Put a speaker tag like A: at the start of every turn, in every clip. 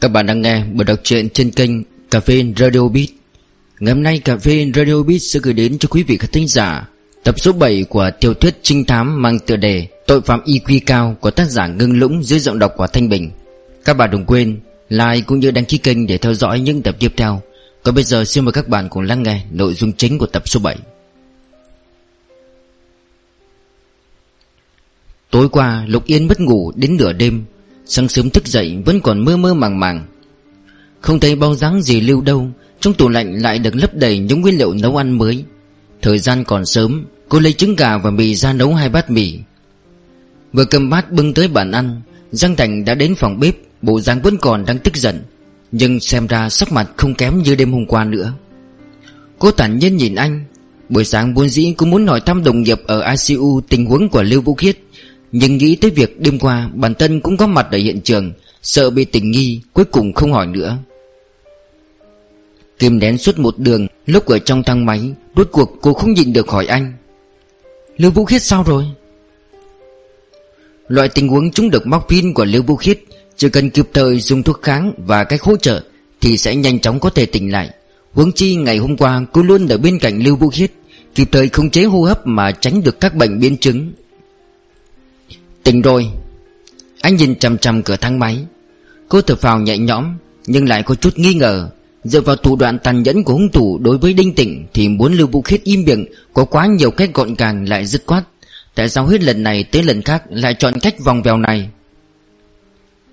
A: Các bạn đang nghe buổi đọc truyện trên kênh Cà phê Radio Beat. Ngày hôm nay, Cà phê Radio Beat sẽ gửi đến cho quý vị khán thính giả Tập số 7 của tiểu thuyết trinh thám mang tựa đề Tội phạm IQ cao của tác giả Ngưng Lũng dưới giọng đọc của Thanh Bình. Các bạn đừng quên like cũng như đăng ký kênh để theo dõi những tập tiếp theo. Còn bây giờ, xin mời các bạn cùng lắng nghe nội dung chính của tập số 7 Tối qua, Lục Yên mất ngủ đến nửa đêm. Sáng sớm thức dậy vẫn còn mơ mơ màng màng. Không thấy bao dáng gì lưu đâu, Trong tủ lạnh lại được lấp đầy những nguyên liệu nấu ăn mới. Thời gian còn sớm, Cô lấy trứng gà và mì ra nấu hai bát mì. Vừa cầm bát bưng tới bàn ăn, Giang Thành đã đến phòng bếp, Bộ dáng vẫn còn đang tức giận, Nhưng xem ra sắc mặt không kém như đêm hôm qua nữa. Cô thản nhiên nhìn anh, Buổi sáng buôn dĩ cũng muốn hỏi thăm đồng nghiệp ở ICU tình huống của Lưu Vũ Khiết nhưng nghĩ tới việc đêm qua bản thân cũng có mặt ở hiện trường, Sợ bị tình nghi, Cuối cùng không hỏi nữa. Kim đén suốt một đường, Lúc ở trong thang máy, Rốt cuộc cô không nhịn được hỏi anh. Lưu Vũ Khiết sao rồi? Loại tình huống chúng được móc pin của Lưu Vũ Khiết, Chỉ cần kịp thời dùng thuốc kháng Và cách hỗ trợ Thì sẽ nhanh chóng có thể tỉnh lại. Huống chi ngày hôm qua cô luôn ở bên cạnh Lưu Vũ Khiết, Kịp thời khống chế hô hấp Mà tránh được các bệnh biến chứng. Tỉnh rồi. Anh nhìn chằm chằm cửa thang máy. Cô thở phào nhẹ nhõm, Nhưng lại có chút nghi ngờ. Dựa vào thủ đoạn tàn nhẫn của hung thủ đối với Đinh Tịnh Thì muốn Lưu Vũ Khiết im miệng, Có quá nhiều cách gọn gàng lại dứt khoát. Tại sao hết lần này tới lần khác Lại chọn cách vòng vèo này?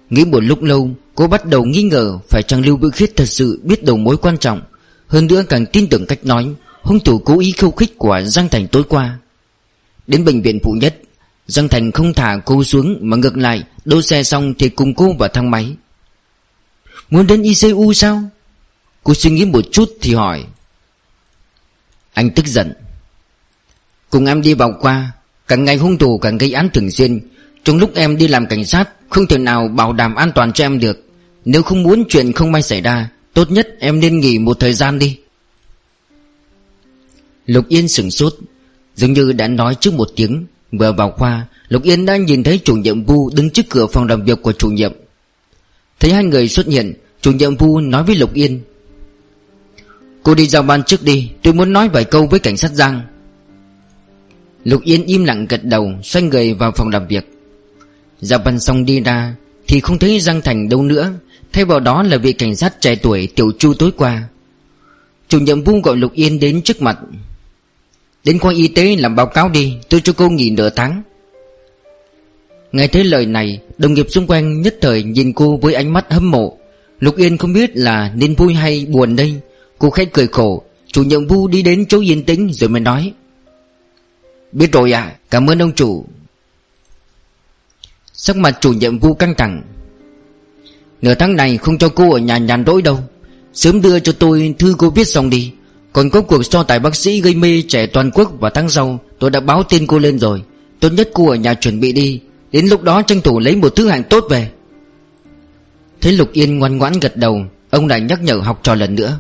A: Nghĩ một lúc lâu, Cô bắt đầu nghi ngờ Phải chăng Lưu Vũ Khiết thật sự biết đầu mối quan trọng. Hơn nữa càng tin tưởng cách nói, Hung thủ cố ý khiêu khích của Giang Thành tối qua. Đến bệnh viện phụ nhất Giang Thành không thả cô xuống Mà ngược lại, Đỗ xe xong thì cùng cô vào thang máy. Muốn đến ICU sao? Cô suy nghĩ một chút thì hỏi. Anh tức giận. Cùng em đi vào qua càng ngày hung thủ càng gây án thường xuyên. Trong lúc em đi làm cảnh sát, Không thể nào bảo đảm an toàn cho em được. Nếu không muốn chuyện không may xảy ra, Tốt nhất em nên nghỉ một thời gian đi. Lục Yên sửng sốt, Dường như đã nói trước một tiếng. Vừa vào khoa, Lục Yên đã nhìn thấy chủ nhiệm Vu đứng trước cửa phòng làm việc của chủ nhiệm. Thấy hai người xuất hiện, Chủ nhiệm Vu nói với Lục Yên, Cô đi giao ban trước đi, Tôi muốn nói vài câu với cảnh sát Giang. Lục Yên im lặng gật đầu, Xoay người vào phòng làm việc. Giao ban xong đi ra, Thì không thấy Giang Thành đâu nữa, Thay vào đó là vị cảnh sát trẻ tuổi Tiểu Chu tối qua. Chủ nhiệm Vu gọi Lục Yên đến trước mặt. Đến khoa y tế làm báo cáo đi, Tôi cho cô nghỉ nửa tháng. Nghe thấy lời này, Đồng nghiệp xung quanh nhất thời nhìn cô với ánh mắt hâm mộ. Lục Yên không biết là nên vui hay buồn đây. Cô khách cười khổ, Chủ nhiệm vu đi đến chỗ yên tĩnh rồi mới nói. Biết rồi ạ, Cảm ơn ông chủ. Sắc mặt chủ nhiệm vu căng thẳng. Nửa tháng này không cho cô ở nhà nhàn rỗi đâu. Sớm đưa cho tôi, thư cô viết xong đi còn có cuộc so tài bác sĩ gây mê trẻ toàn quốc vào tháng sau, Tôi đã báo tin cô lên rồi. Tốt nhất cô ở nhà chuẩn bị đi. Đến lúc đó tranh thủ lấy một thứ hạng tốt về. Thấy Lục Yên ngoan ngoãn gật đầu. Ông lại nhắc nhở học trò lần nữa.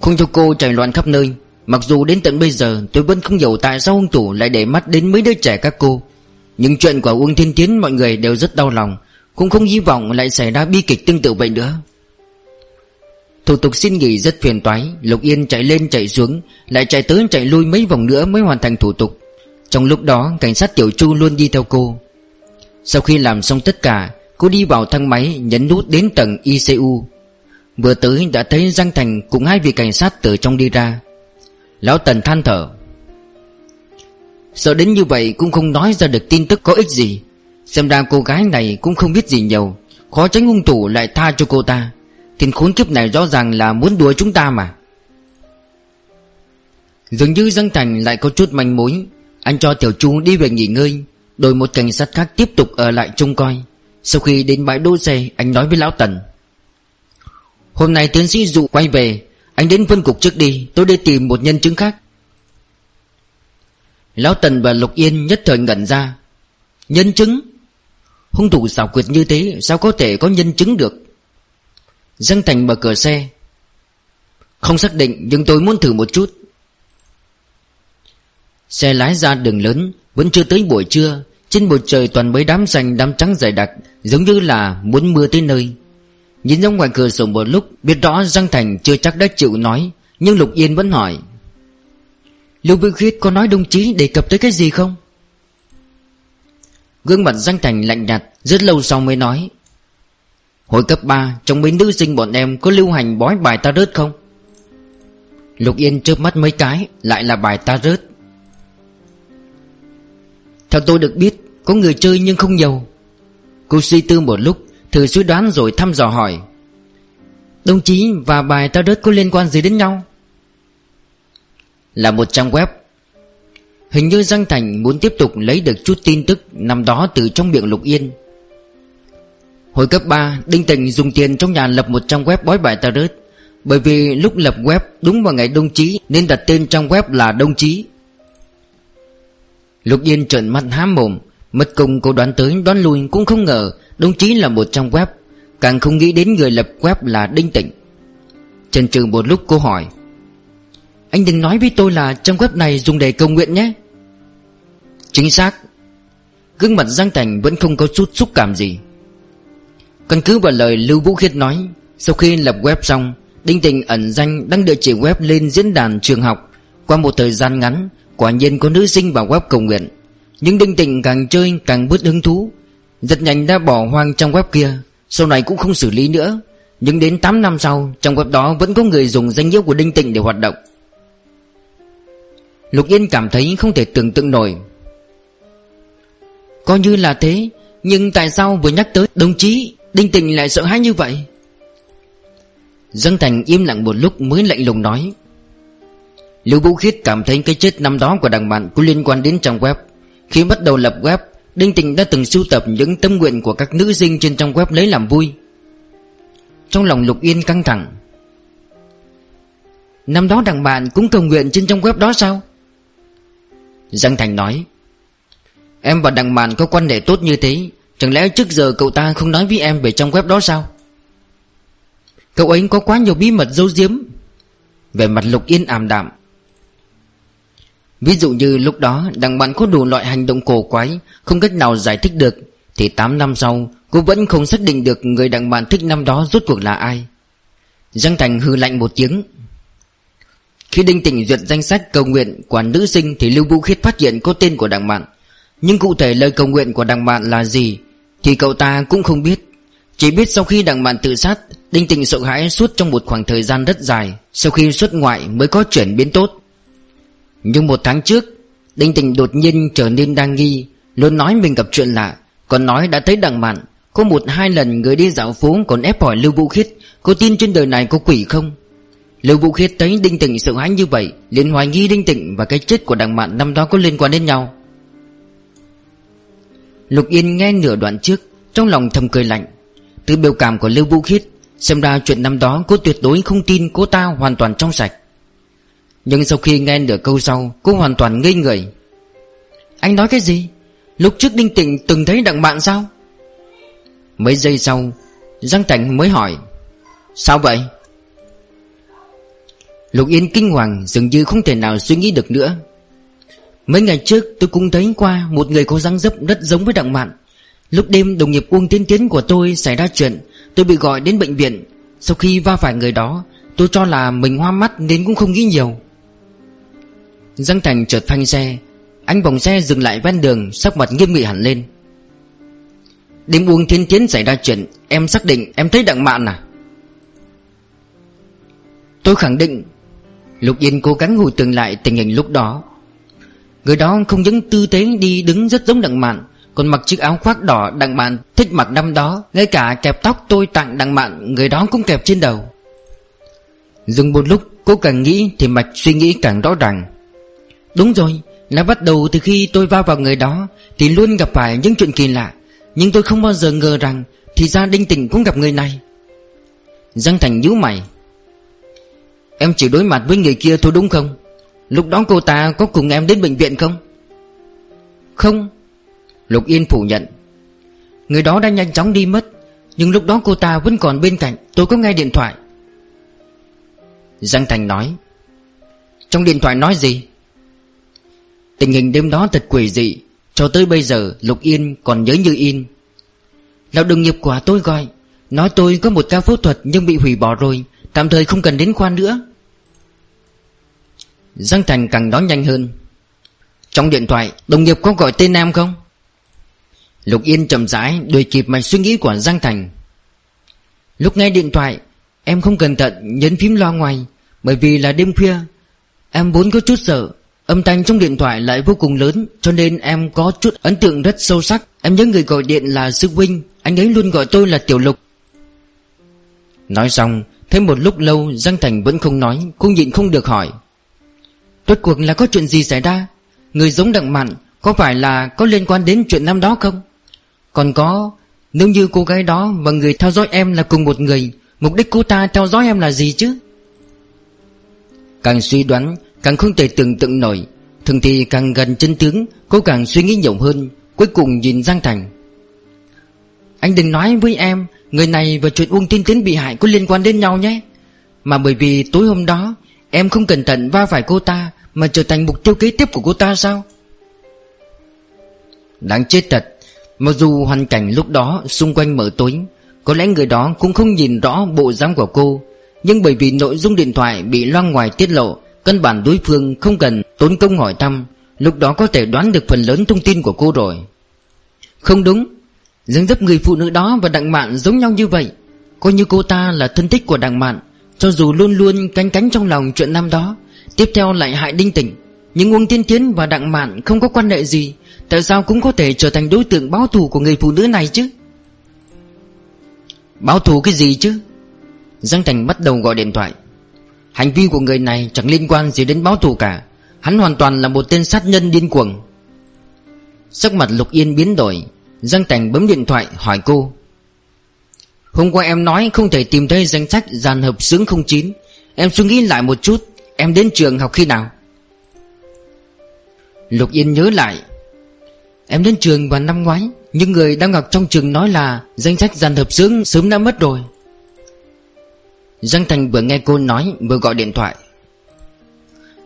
A: Không cho cô chạy loạn khắp nơi. Mặc dù đến tận bây giờ, tôi vẫn không hiểu tại sao ông thủ lại để mắt đến mấy đứa trẻ các cô. Nhưng chuyện của Uông Thiên Tiến mọi người đều rất đau lòng. Cũng không hy vọng lại xảy ra bi kịch tương tự vậy nữa. Thủ tục xin nghỉ rất phiền toái. Lục Yên chạy lên, chạy xuống, Lại chạy tới, chạy lui mấy vòng nữa mới hoàn thành thủ tục. Trong lúc đó, cảnh sát Tiểu Chu luôn đi theo cô. Sau khi làm xong tất cả, Cô đi vào thang máy, nhấn nút đến tầng ICU Vừa tới, đã thấy Giang Thành cùng hai vị cảnh sát từ trong đi ra. Lão Tần than thở. Sợ đến như vậy cũng không nói ra được tin tức có ích gì. Xem ra cô gái này cũng không biết gì nhiều. Khó tránh hung thủ lại tha cho cô ta. Tên khốn kiếp này rõ ràng là muốn đùa chúng ta mà. Dường như Giang Thành lại có chút manh mối. Anh cho Tiểu Chu đi về nghỉ ngơi Đổi một cảnh sát khác tiếp tục ở lại trông coi. Sau khi đến bãi đỗ xe, Anh nói với Lão Tần. Hôm nay tiến sĩ dụ quay về, Anh đến phân cục trước đi, Tôi đi tìm một nhân chứng khác. Lão Tần và Lục Yên nhất thời ngẩn ra. Nhân chứng? Hung thủ xảo quyệt như thế, Sao có thể có nhân chứng được? Giang Thành mở cửa xe. Không xác định, nhưng tôi muốn thử một chút. Xe lái ra đường lớn, Vẫn chưa tới buổi trưa. Trên bầu trời toàn mấy đám xanh, đám trắng dày đặc, Giống như là muốn mưa tới nơi. Nhìn ra ngoài cửa sổ một lúc, Biết rõ Giang Thành chưa chắc đã chịu nói, Nhưng Lục Yên vẫn hỏi. Lưu Bưu Khuyết có nói đồng chí đề cập tới cái gì không? Gương mặt Giang Thành lạnh nhạt, Rất lâu sau mới nói. Hồi cấp 3 Trong mấy nữ sinh bọn em có lưu hành bói bài ta rớt không? Lục Yên chớp mắt mấy cái, Lại là bài ta rớt Theo tôi được biết, Có người chơi nhưng không nhiều Cô suy tư một lúc, Thử suy đoán rồi thăm dò hỏi. Đồng chí và bài ta rớt có liên quan gì đến nhau? Là một trang web. Hình như Giang Thành muốn tiếp tục lấy được chút tin tức Năm đó từ trong miệng Lục Yên. Hồi cấp 3 Đinh Tình dùng tiền trong nhà lập một trang web bói bài tarot, Bởi vì lúc lập web đúng vào ngày đông chí Nên đặt tên trang web là đông chí. Lục Yên trợn mắt há mồm Mất công cô đoán tới đoán lui cũng không ngờ Đông chí là một trang web. Càng không nghĩ đến người lập web là Đinh Tịnh. Trần trừ một lúc cô hỏi Anh đừng nói với tôi là trang web này dùng để cầu nguyện nhé. Chính xác. Gương mặt Giang Thành vẫn không có chút xúc cảm gì. Căn cứ vào lời Lưu Vũ Khiết nói, Sau khi lập web xong, Đinh Tình ẩn danh đăng địa chỉ web lên diễn đàn trường học. Qua một thời gian ngắn, Quả nhiên có nữ sinh vào web cầu nguyện. Nhưng Đinh Tình càng chơi càng bớt hứng thú. Rất nhanh đã bỏ hoang trong web kia, Sau này cũng không xử lý nữa. Nhưng đến 8 năm sau, Trong web đó vẫn có người dùng danh nghĩa của Đinh Tịnh để hoạt động. Lục Yên cảm thấy không thể tưởng tượng nổi. Coi như là thế, Nhưng tại sao vừa nhắc tới đồng chí Đinh Tịnh lại sợ hãi như vậy. Dân Thành im lặng một lúc mới lạnh lùng nói. Lưu Vũ Khiết cảm thấy cái chết năm đó của đàn bạn có liên quan đến trang web. Khi bắt đầu lập web, Đinh Tịnh đã từng sưu tập những tâm nguyện của các nữ sinh trên trang web lấy làm vui. Trong lòng Lục Yên căng thẳng. Năm đó đàn bạn cũng cầu nguyện trên trang web đó sao? Giang Thành nói. Em và đàn bạn có quan hệ tốt như thế. Chẳng lẽ trước giờ cậu ta không nói với em về trong web đó sao? Cậu ấy có quá nhiều bí mật giấu giếm. Về mặt Lục Yên ảm đạm. Ví dụ như lúc đó, đằng bạn có đủ loại hành động cổ quái, Không cách nào giải thích được, Thì 8 năm sau, Cô vẫn không xác định được người đằng bạn thích năm đó rốt cuộc là ai. Giang Thành hư lạnh một tiếng. Khi Đinh Tỉnh duyệt danh sách cầu nguyện của nữ sinh Thì Lưu Vũ Khiết phát hiện có tên của đằng bạn. Nhưng cụ thể lời cầu nguyện của đằng bạn là gì? Thì cậu ta cũng không biết. Chỉ biết sau khi đằng bạn tự sát, Đinh Tịnh sợ hãi suốt trong một khoảng thời gian rất dài, Sau khi xuất ngoại mới có chuyển biến tốt. Nhưng một tháng trước, Đinh Tịnh đột nhiên trở nên đa nghi, Luôn nói mình gặp chuyện lạ, Còn nói đã thấy đằng bạn Có một hai lần người đi dạo phố còn ép hỏi Lưu Vũ Khiết Có tin trên đời này có quỷ không? Lưu Vũ Khiết thấy Đinh Tịnh sợ hãi như vậy, liền hoài nghi Đinh Tịnh và cái chết của đằng mạn năm đó có liên quan đến nhau. Lục Yên nghe nửa đoạn trước, Trong lòng thầm cười lạnh. Từ biểu cảm của Lưu Vũ Khiết, Xem ra chuyện năm đó cô tuyệt đối không tin cô ta hoàn toàn trong sạch. Nhưng sau khi nghe nửa câu sau, Cô hoàn toàn ngây người. Anh nói cái gì? Lúc trước Đinh Tịnh từng thấy đặng bạn sao? Mấy giây sau, Giang Thành mới hỏi, Sao vậy? Lục Yên kinh hoàng, Dường như không thể nào suy nghĩ được nữa. Mấy ngày trước tôi cũng thấy qua Một người có dáng dấp rất giống với đặng mạn. Lúc đêm đồng nghiệp Uông Tiến Tiến của tôi xảy ra chuyện, Tôi bị gọi đến bệnh viện. Sau khi va phải người đó, Tôi cho là mình hoa mắt nên cũng không nghĩ nhiều. Giang Thành chợt phanh xe. Anh vòng xe dừng lại ven đường, Sắc mặt nghiêm nghị hẳn lên. Đêm Uông Tiến Tiến xảy ra chuyện, Em xác định em thấy đặng mạn à? Tôi khẳng định Lục Yên cố gắng hồi tưởng lại tình hình lúc đó Người đó không những tư thế đi đứng rất giống đặng mạn Còn mặc chiếc áo khoác đỏ đặng mạn thích mặc năm đó, Ngay cả kẹp tóc tôi tặng đặng mạn Người đó cũng kẹp trên đầu. Dừng một lúc, cô càng nghĩ Thì mạch suy nghĩ càng rõ ràng. Đúng rồi, Là bắt đầu từ khi tôi va vào người đó, Thì luôn gặp phải những chuyện kỳ lạ. Nhưng tôi không bao giờ ngờ rằng Thì ra đinh tình cũng gặp người này. Giang Thành nhíu mày. Em chỉ đối mặt với người kia thôi đúng không? Lúc đó cô ta có cùng em đến bệnh viện không? Không. Lục Yên phủ nhận. Người đó đã nhanh chóng đi mất, Nhưng lúc đó cô ta vẫn còn bên cạnh, Tôi có nghe điện thoại. Giang Thành nói, Trong điện thoại nói gì? Tình hình đêm đó thật quỷ dị, Cho tới bây giờ Lục Yên còn nhớ như in. Lão đồng nghiệp của tôi gọi, Nói tôi có một ca phẫu thuật nhưng bị hủy bỏ rồi, Tạm thời không cần đến khoa nữa. Giang Thành càng nói nhanh hơn. Trong điện thoại, Đồng nghiệp có gọi tên em không? Lục Yên chậm rãi Đuổi kịp mạch suy nghĩ của Giang Thành. Lúc nghe điện thoại, Em không cẩn thận nhấn phím loa ngoài, Bởi vì là đêm khuya. Em vốn có chút sợ, Âm thanh trong điện thoại lại vô cùng lớn, Cho nên em có chút ấn tượng rất sâu sắc. Em nhớ người gọi điện là Sư Huynh, Anh ấy luôn gọi tôi là Tiểu Lục. Nói xong, Thêm một lúc lâu, Giang Thành vẫn không nói, Cũng nhịn không được hỏi. Rốt cuộc là có chuyện gì xảy ra? Người giống đặng mặn Có phải là có liên quan đến chuyện năm đó không? Còn có, Nếu như cô gái đó và người theo dõi em là cùng một người, Mục đích cô ta theo dõi em là gì chứ? Càng suy đoán, Càng không thể tưởng tượng nổi. Thường thì càng gần chân tướng, Cô càng suy nghĩ nhiều hơn, Cuối cùng nhìn Giang Thành. Anh đừng nói với em, Người này và chuyện Uông Tiên Tiến bị hại có liên quan đến nhau nhé. Mà bởi vì tối hôm đó Em không cẩn thận va phải cô ta Mà trở thành mục tiêu kế tiếp của cô ta sao? Đáng chết thật, Mặc dù hoàn cảnh lúc đó xung quanh mở tối, Có lẽ người đó cũng không nhìn rõ bộ dáng của cô, Nhưng bởi vì nội dung điện thoại bị loan ngoài tiết lộ, Căn bản đối phương không cần tốn công hỏi thăm, Lúc đó có thể đoán được phần lớn thông tin của cô rồi. Không đúng, dáng dấp người phụ nữ đó và Đặng Mạn giống nhau như vậy, Coi như cô ta là thân thích của Đặng Mạn cho dù luôn luôn canh cánh trong lòng chuyện năm đó, Tiếp theo lại hại đinh tỉnh. Nhưng Uông Tiên Tiến và Đặng Mạn không có quan hệ gì, Tại sao cũng có thể trở thành đối tượng báo thù của người phụ nữ này chứ? Báo thù cái gì chứ? Giang Thành bắt đầu gọi điện thoại. Hành vi của người này chẳng liên quan gì đến báo thù cả. Hắn hoàn toàn là một tên sát nhân điên cuồng. Sắc mặt Lục Yên biến đổi, Giang Thành bấm điện thoại hỏi cô. Hôm qua em nói không thể tìm thấy danh sách dàn hợp sướng 09 Em suy nghĩ lại một chút, Em đến trường học khi nào? Lục Yên nhớ lại, Em đến trường vào năm ngoái Nhưng người đang học trong trường nói là Danh sách dàn hợp xướng sớm đã mất rồi. Giang Thành vừa nghe cô nói, vừa gọi điện thoại.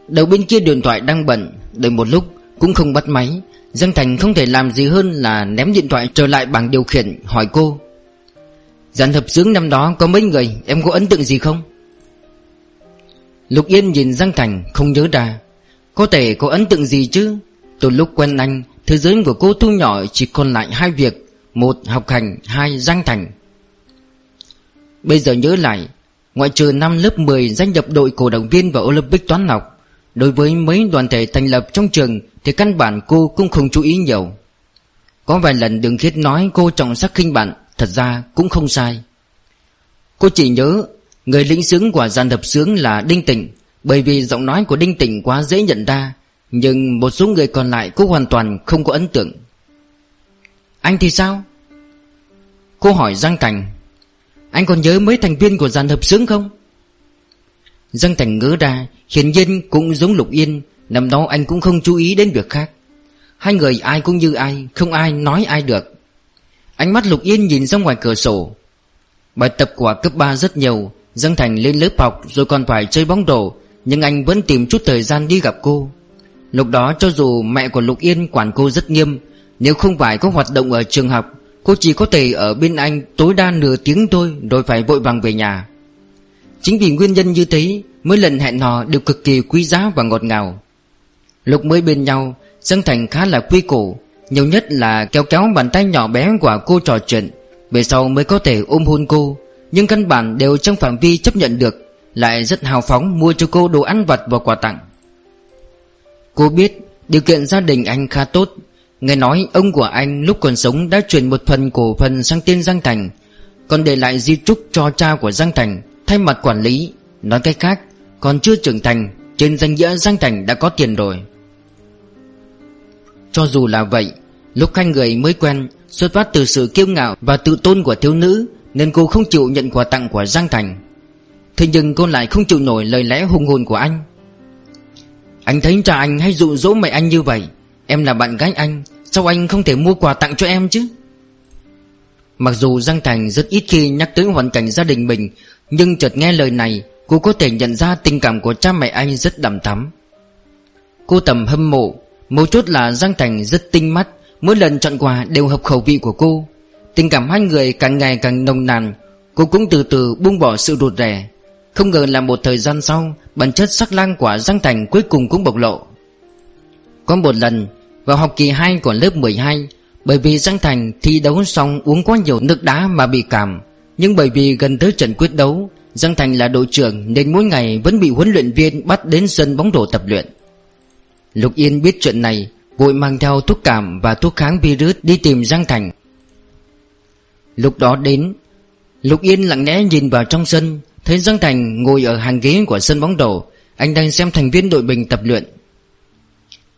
A: Đầu bên kia điện thoại đang bận, Đợi một lúc cũng không bắt máy. Giang Thành không thể làm gì hơn là ném điện thoại trở lại bảng điều khiển, hỏi cô dàn hợp sướng năm đó có mấy người, Em có ấn tượng gì không? Lục Yên nhìn Giang Thành không nhớ ra. Có thể có ấn tượng gì chứ? Từ lúc quen anh, Thế giới của cô thu nhỏ chỉ còn lại hai việc. Một, học hành. Hai, Giang Thành. Bây giờ nhớ lại, Ngoại trừ năm lớp 10 danh nhập đội cổ động viên vào Olympic toán học, Đối với mấy đoàn thể thành lập trong trường Thì căn bản cô cũng không chú ý nhiều. Có vài lần đường khiết nói cô trọng sắc khinh bạn. Thật ra cũng không sai. Cô chỉ nhớ, Người lĩnh sướng của dàn hợp sướng là Đinh Tịnh, Bởi vì giọng nói của Đinh Tịnh quá dễ nhận ra, Nhưng một số người còn lại cô hoàn toàn không có ấn tượng. Anh thì sao? Cô hỏi Giang Thành Anh còn nhớ mấy thành viên của dàn hợp sướng không? Giang Thành ngỡ ra, Hiển nhiên cũng giống Lục Yên, Năm đó anh cũng không chú ý đến việc khác. Hai người ai cũng như ai, Không ai nói ai được. Ánh mắt Lục Yên nhìn ra ngoài cửa sổ. Bài tập của cấp 3 rất nhiều Dân Thành lên lớp học rồi còn phải chơi bóng rổ Nhưng anh vẫn tìm chút thời gian đi gặp cô. Lúc đó cho dù mẹ của Lục Yên quản cô rất nghiêm, Nếu không phải có hoạt động ở trường học, Cô chỉ có thể ở bên anh tối đa nửa tiếng thôi, Rồi phải vội vàng về nhà. Chính vì nguyên nhân như thế Mỗi lần hẹn hò đều cực kỳ quý giá và ngọt ngào. Lúc mới bên nhau Dân Thành khá là quy củ nhiều nhất là kéo kéo bàn tay nhỏ bé của cô trò chuyện, Về sau mới có thể ôm hôn cô. Nhưng căn bản đều trong phạm vi chấp nhận được, Lại rất hào phóng mua cho cô đồ ăn vặt và quà tặng. Cô biết điều kiện gia đình anh khá tốt. Nghe nói ông của anh lúc còn sống đã chuyển một phần cổ phần sang tên Giang Thành, Còn để lại di trúc cho cha của Giang Thành Thay mặt quản lý. Nói cách khác, Còn chưa trưởng thành, Trên danh nghĩa Giang Thành đã có tiền rồi. Cho dù là vậy, Lúc hai người mới quen, Xuất phát từ sự kiêu ngạo và tự tôn của thiếu nữ, Nên cô không chịu nhận quà tặng của Giang Thành. Thế nhưng cô lại không chịu nổi lời lẽ hùng hồn của anh. Anh thấy cha anh hay dụ dỗ mẹ anh như vậy, Em là bạn gái anh, Sao anh không thể mua quà tặng cho em chứ? Mặc dù Giang Thành rất ít khi nhắc tới hoàn cảnh gia đình mình, Nhưng chợt nghe lời này, Cô có thể nhận ra tình cảm của cha mẹ anh rất đậm thắm. Cô tầm hâm mộ Mấu chốt là Giang Thành rất tinh mắt, Mỗi lần chọn quà đều hợp khẩu vị của cô. Tình cảm hai người càng ngày càng nồng nàn, Cô cũng từ từ buông bỏ sự rụt rè. Không ngờ là một thời gian sau, Bản chất sắc lang của Giang Thành cuối cùng cũng bộc lộ. Có một lần, Vào học kỳ 2 của lớp 12 Bởi vì Giang Thành thi đấu xong uống quá nhiều nước đá mà bị cảm. Nhưng bởi vì gần tới trận quyết đấu, Giang Thành là đội trưởng Nên mỗi ngày vẫn bị huấn luyện viên bắt đến sân bóng rổ tập luyện. Lục Yên biết chuyện này, Vội mang theo thuốc cảm và thuốc kháng virus đi tìm Giang Thành. Lúc đó đến, Lục Yên lặng lẽ nhìn vào trong sân, Thấy Giang Thành ngồi ở hàng ghế của sân bóng đổ. Anh đang xem thành viên đội mình tập luyện.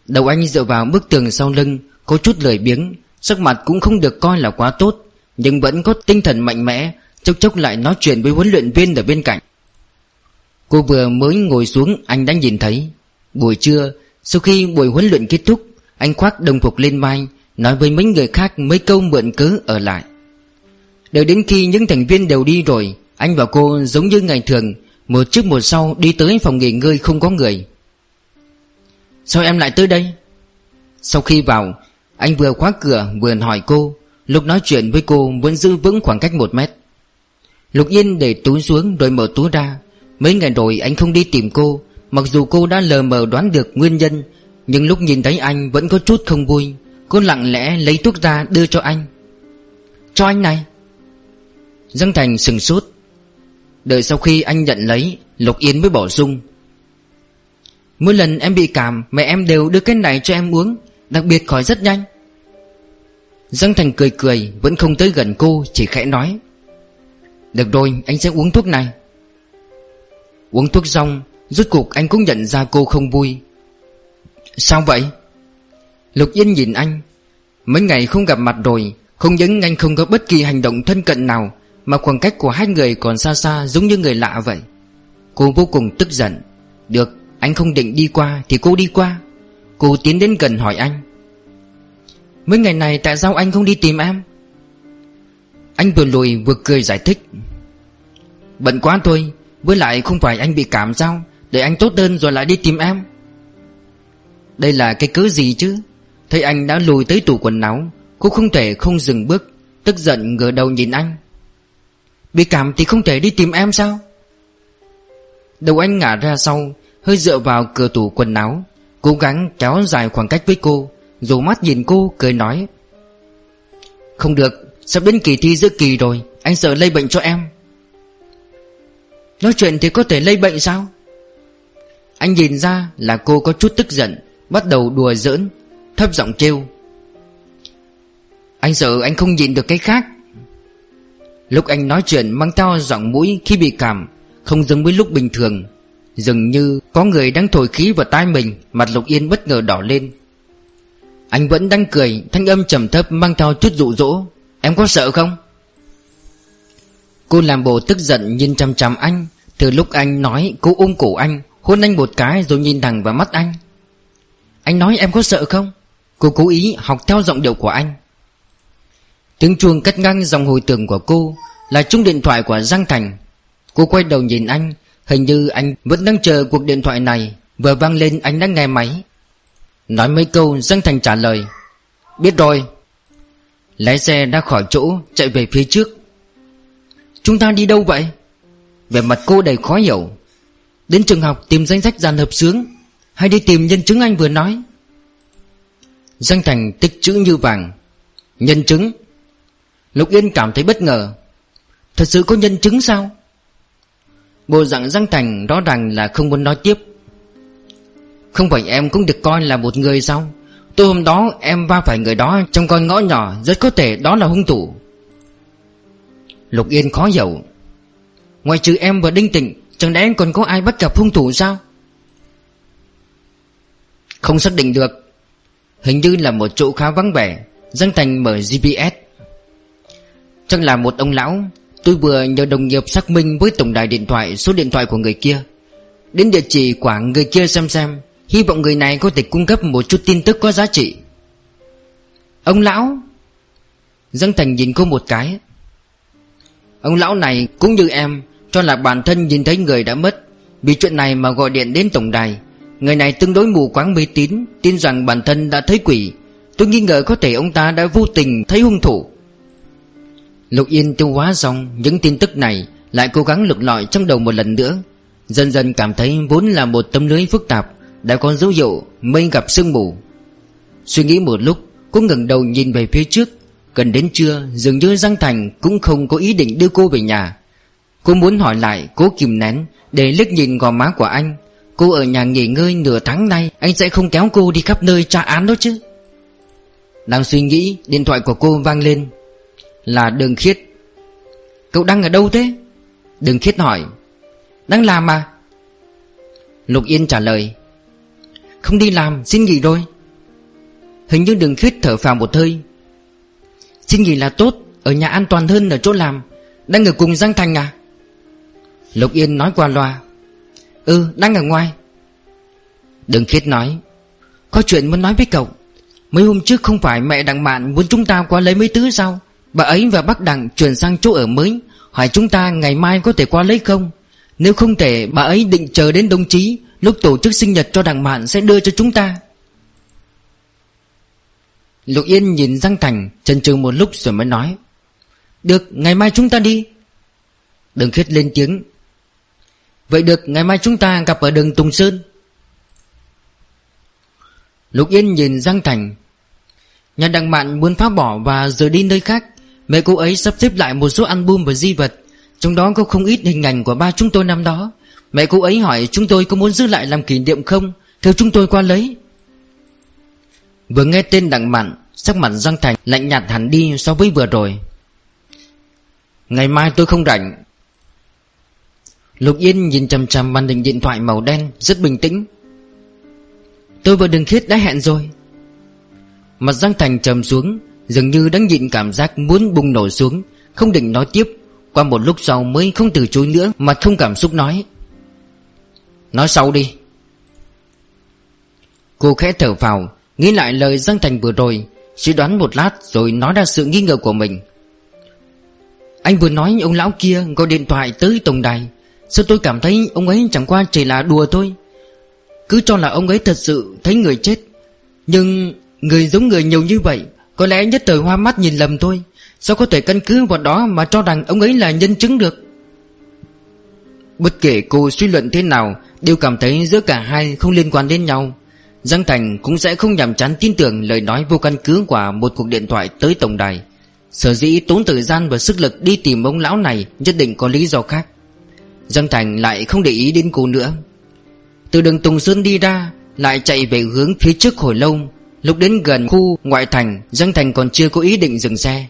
A: Đầu anh dựa vào bức tường sau lưng, Có chút lười biếng, Sắc mặt cũng không được coi là quá tốt, Nhưng vẫn có tinh thần mạnh mẽ, Chốc chốc lại nói chuyện với huấn luyện viên ở bên cạnh. Cô vừa mới ngồi xuống, Anh đã nhìn thấy, Buổi trưa sau khi buổi huấn luyện kết thúc, Anh khoác đồng phục lên vai, Nói với mấy người khác mấy câu mượn cớ ở lại. Đợi đến khi những thành viên đều đi rồi, Anh và cô giống như ngày thường, Một trước một sau đi tới phòng nghỉ ngơi không có người. Sao em lại tới đây? Sau khi vào, Anh vừa khóa cửa vừa hỏi cô, Lúc nói chuyện với cô vẫn giữ vững khoảng cách một mét. Lục Yên để túi xuống rồi mở túi ra. Mấy ngày rồi anh không đi tìm cô Mặc dù cô đã lờ mờ đoán được nguyên nhân, Nhưng lúc nhìn thấy anh vẫn có chút không vui. Cô lặng lẽ lấy thuốc ra đưa cho anh. Cho anh này. Giang Thành sừng sốt. Đợi sau khi anh nhận lấy Lục Yên mới bỏ dung Mỗi lần em bị cảm, Mẹ em đều đưa cái này cho em uống, Đặc biệt khỏi rất nhanh. Giang Thành cười cười, Vẫn không tới gần cô, Chỉ khẽ nói. Được rồi, anh sẽ uống thuốc này. Uống thuốc xong Rốt cuộc anh cũng nhận ra cô không vui. Sao vậy? Lục Yên nhìn anh. Mấy ngày không gặp mặt rồi, Không những anh không có bất kỳ hành động thân cận nào, Mà khoảng cách của hai người còn xa xa Giống như người lạ vậy. Cô vô cùng tức giận. Được, anh không định đi qua thì cô đi qua. Cô tiến đến gần hỏi anh. Mấy ngày này tại sao anh không đi tìm em? Anh vừa lùi vừa cười giải thích. Bận quá thôi, Với lại không phải anh bị cảm sao? Để anh tốt hơn rồi lại đi tìm em. Đây là cái cớ gì chứ? Thấy anh đã lùi tới tủ quần áo, Cô không thể không dừng bước, Tức giận ngửa đầu nhìn anh. Bị cảm thì không thể đi tìm em sao? Đầu anh ngả ra sau, Hơi dựa vào cửa tủ quần áo, Cố gắng kéo dài khoảng cách với cô, Dù mắt nhìn cô cười nói, Không được, Sắp đến kỳ thi giữa kỳ rồi, Anh sợ lây bệnh cho em. Nói chuyện thì có thể lây bệnh sao? Anh nhìn ra là cô có chút tức giận, Bắt đầu đùa giỡn, Thấp giọng trêu Anh sợ anh không nhìn được cái khác. Lúc anh nói chuyện mang theo giọng mũi khi bị cảm, Không giống với lúc bình thường. Dường như có người đang thổi khí vào tai mình, Mặt Lục Yên bất ngờ đỏ lên. Anh vẫn đang cười, Thanh âm trầm thấp mang theo chút dụ dỗ. Em có sợ không? Cô làm bộ tức giận nhìn chăm chăm anh, Từ lúc anh nói cô ôm cổ anh Hôn anh một cái rồi nhìn thẳng vào mắt anh. Anh nói em có sợ không? Cô cố ý học theo giọng điệu của anh. Tiếng chuông cắt ngang dòng hồi tưởng của cô Là chung điện thoại của Giang Thành. Cô quay đầu nhìn anh, Hình như anh vẫn đang chờ cuộc điện thoại này. Vừa vang lên, anh đã nghe máy. Nói mấy câu, Giang Thành trả lời. Biết rồi. Lái xe đã khỏi chỗ, chạy về phía trước. Chúng ta đi đâu vậy? Về mặt cô đầy khó hiểu. Đến trường học tìm danh sách dàn hợp sướng, Hay đi tìm nhân chứng anh vừa nói. Giang Thành tích chữ như vàng, Nhân chứng. Lục Yên cảm thấy bất ngờ. Thật sự có nhân chứng sao? Bộ dạng Giang Thành rõ ràng là không muốn nói tiếp. Không phải em cũng được coi là một người sao? Tôi hôm đó em va phải người đó Trong con ngõ nhỏ, Rất có thể đó là hung thủ. Lục Yên khó hiểu. Ngoài trừ em và Đinh Tịnh Chẳng lẽ còn có ai bắt gặp hung thủ sao? Không xác định được. Hình như là một chỗ khá vắng vẻ Giang Thành mở GPS Chắc là một ông lão. Tôi vừa nhờ đồng nghiệp xác minh với tổng đài điện thoại số điện thoại của người kia. Đến địa chỉ của người kia xem xem. Hy vọng người này có thể cung cấp một chút tin tức có giá trị. Ông lão. Giang Thành nhìn cô một cái. Ông lão này cũng như em cho là bản thân nhìn thấy người đã mất. Vì chuyện này mà gọi điện đến tổng đài. Người này tương đối mù quáng mê tín, Tin rằng bản thân đã thấy quỷ. Tôi nghi ngờ có thể ông ta đã vô tình thấy hung thủ. Lục Yên tiêu hóa xong những tin tức này, Lại cố gắng lục lọi trong đầu một lần nữa. Dần dần cảm thấy vốn là một tấm lưới phức tạp, Đã có dấu hiệu mây gặp sương mù. Suy nghĩ một lúc, Cô ngẩng đầu nhìn về phía trước. Gần đến trưa, dường như Giang Thành Cũng không có ý định đưa cô về nhà. Cô muốn hỏi lại, cố kìm nén, Để liếc nhìn gò má của anh. Cô ở nhà nghỉ ngơi nửa tháng nay, Anh sẽ không kéo cô đi khắp nơi tra án đó chứ? Đang suy nghĩ, Điện thoại của cô vang lên. Là Đường Khiết. Cậu đang ở đâu thế? Đường Khiết hỏi. Đang làm mà Lục Yên trả lời. Không đi làm, xin nghỉ rồi. Hình như Đường Khiết thở phào một hơi. Xin nghỉ là tốt, Ở nhà an toàn hơn ở chỗ làm. Đang ở cùng Giang Thành à? Lục Yên nói qua loa. Ừ đang ở ngoài. Đừng Khiết nói, Có chuyện muốn nói với cậu. Mấy hôm trước không phải mẹ đặng mạn muốn chúng ta qua lấy mấy thứ sao? Bà ấy và bác đặng chuyển sang chỗ ở mới, Hỏi chúng ta ngày mai có thể qua lấy không? Nếu không thể, bà ấy định chờ đến đồng chí, Lúc tổ chức sinh nhật cho đặng mạn sẽ đưa cho chúng ta. Lục Yên nhìn Giang Thành, chần chừ một lúc rồi mới nói, Được, ngày mai chúng ta đi. Đường khiết lên tiếng Vậy được, ngày mai chúng ta gặp ở đường Tùng Sơn. Lục Yên nhìn Giang Thành. Nhà đặng mạn muốn phá bỏ và rời đi nơi khác, Mẹ cô ấy sắp xếp lại một số album và di vật. Trong đó có không ít hình ảnh của ba chúng tôi năm đó. Mẹ cô ấy hỏi, chúng tôi có muốn giữ lại làm kỷ niệm không? Theo chúng tôi qua lấy. Vừa nghe tên đặng mạn Sắc mặt Giang Thành lạnh nhạt hẳn đi so với vừa rồi. Ngày mai tôi không rảnh Lục Yên nhìn chằm chằm màn hình điện thoại màu đen, Rất bình tĩnh. Tôi và Đường Khiết đã hẹn rồi. Mặt Giang Thành trầm xuống, Dường như đang nhịn cảm giác muốn bùng nổ xuống, Không định nói tiếp. Qua một lúc sau mới không từ chối nữa Mà không cảm xúc nói. Nói sau đi. Cô khẽ thở vào Nghĩ lại lời Giang Thành vừa rồi, Suy đoán một lát rồi nói ra sự nghi ngờ của mình. Anh vừa nói ông lão kia gọi điện thoại tới tổng đài Sao tôi cảm thấy ông ấy chẳng qua chỉ là đùa thôi? Cứ cho là ông ấy thật sự thấy người chết. Nhưng người giống người nhiều như vậy, Có lẽ nhất thời hoa mắt nhìn lầm thôi. Sao có thể căn cứ vào đó mà cho rằng ông ấy là nhân chứng được? Bất kể cô suy luận thế nào, Đều cảm thấy giữa cả hai không liên quan đến nhau. Giang Thành cũng sẽ không nhằm chán tin tưởng lời nói vô căn cứ của một cuộc điện thoại tới tổng đài. Sở dĩ tốn thời gian và sức lực đi tìm ông lão này nhất định có lý do khác. Giang Thành lại không để ý đến cô nữa. Từ đường Tùng Sơn đi ra, Lại chạy về hướng phía trước hồi lâu. Lúc đến gần khu ngoại thành, Giang Thành còn chưa có ý định dừng xe.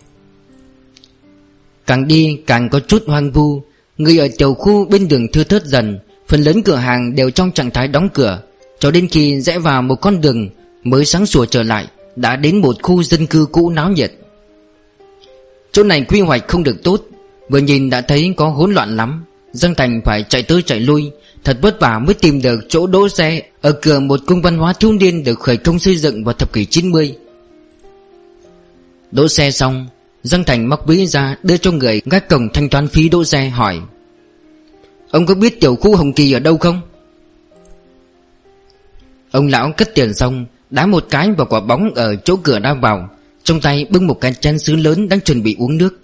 A: Càng đi càng có chút hoang vu. Người ở tiểu khu bên đường thưa thớt dần. Phần lớn cửa hàng đều trong trạng thái đóng cửa. Cho đến khi rẽ vào một con đường Mới sáng sủa trở lại, Đã đến một khu dân cư cũ náo nhiệt. Chỗ này quy hoạch không được tốt. Vừa nhìn đã thấy có hỗn loạn lắm. Dương Thành phải chạy tới chạy lui. Thật vất vả mới tìm được chỗ đỗ xe Ở cửa một cung văn hóa thiếu niên Được khởi công xây dựng vào thập kỷ 90 Đỗ xe xong Dương Thành móc ví ra đưa cho người gác cổng thanh toán phí đỗ xe hỏi, Ông có biết tiểu khu Hồng Kỳ ở đâu không? Ông lão cất tiền xong, Đá một cái vào quả bóng ở chỗ cửa ra vào, Trong tay bưng một cái chén sứ lớn đang chuẩn bị uống nước.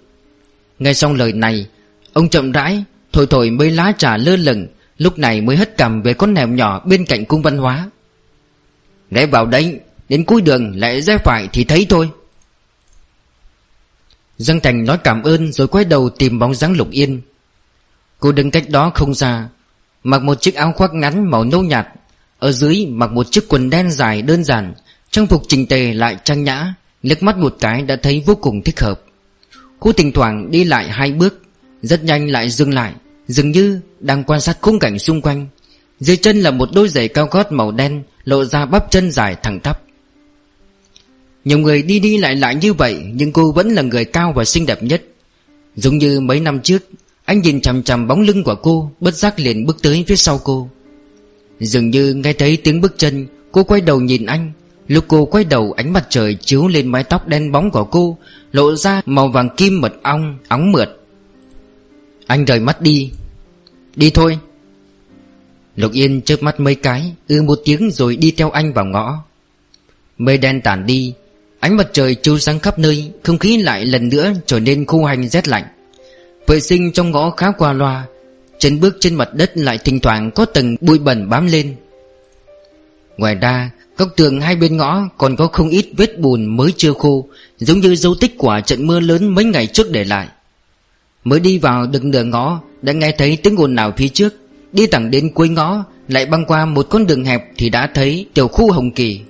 A: Nghe xong lời này, Ông chậm rãi Thổi thổi mấy lá trà lơ lửng, Lúc này mới hất cầm về con nẻo nhỏ bên cạnh cung văn hóa. Rẽ vào đấy, Đến cuối đường lại rẽ phải thì thấy thôi. Giang Thành nói cảm ơn rồi quay đầu tìm bóng dáng Lục Yên. Cô đứng cách đó không xa, Mặc một chiếc áo khoác ngắn màu nâu nhạt, Ở dưới mặc một chiếc quần đen dài đơn giản, Trang phục trình tề lại trang nhã, liếc mắt một cái đã thấy vô cùng thích hợp. Cô thỉnh thoảng đi lại hai bước rất nhanh lại dừng lại Dường như đang quan sát khung cảnh xung quanh. Dưới chân là một đôi giày cao gót màu đen Lộ ra bắp chân dài thẳng tắp. Nhiều người đi đi lại lại như vậy Nhưng cô vẫn là người cao và xinh đẹp nhất. Giống như mấy năm trước Anh nhìn chằm chằm bóng lưng của cô Bất giác liền bước tới phía sau cô. Dường như nghe thấy tiếng bước chân Cô quay đầu nhìn anh. Lúc cô quay đầu ánh mặt trời chiếu lên mái tóc đen bóng của cô Lộ ra màu vàng kim mật ong, óng mượt anh rời mắt đi. Đi thôi. Lục Yên chớp mắt mấy cái, ư một tiếng rồi đi theo anh vào ngõ. Mây đen tản đi, Ánh mặt trời chiếu sáng khắp nơi, Không khí lại lần nữa trở nên khô hành rét lạnh. Vệ sinh trong ngõ khá qua loa, Chân bước trên mặt đất lại thỉnh thoảng có tầng bụi bẩn bám lên. Ngoài ra, Góc tường hai bên ngõ còn có không ít vết bùn mới chưa khô, Giống như dấu tích của trận mưa lớn mấy ngày trước để lại. Mới đi vào được nửa ngõ, Đã nghe thấy tiếng ồn nào phía trước. Đi thẳng đến cuối ngõ, Lại băng qua một con đường hẹp Thì đã thấy tiểu khu Hồng Kỳ.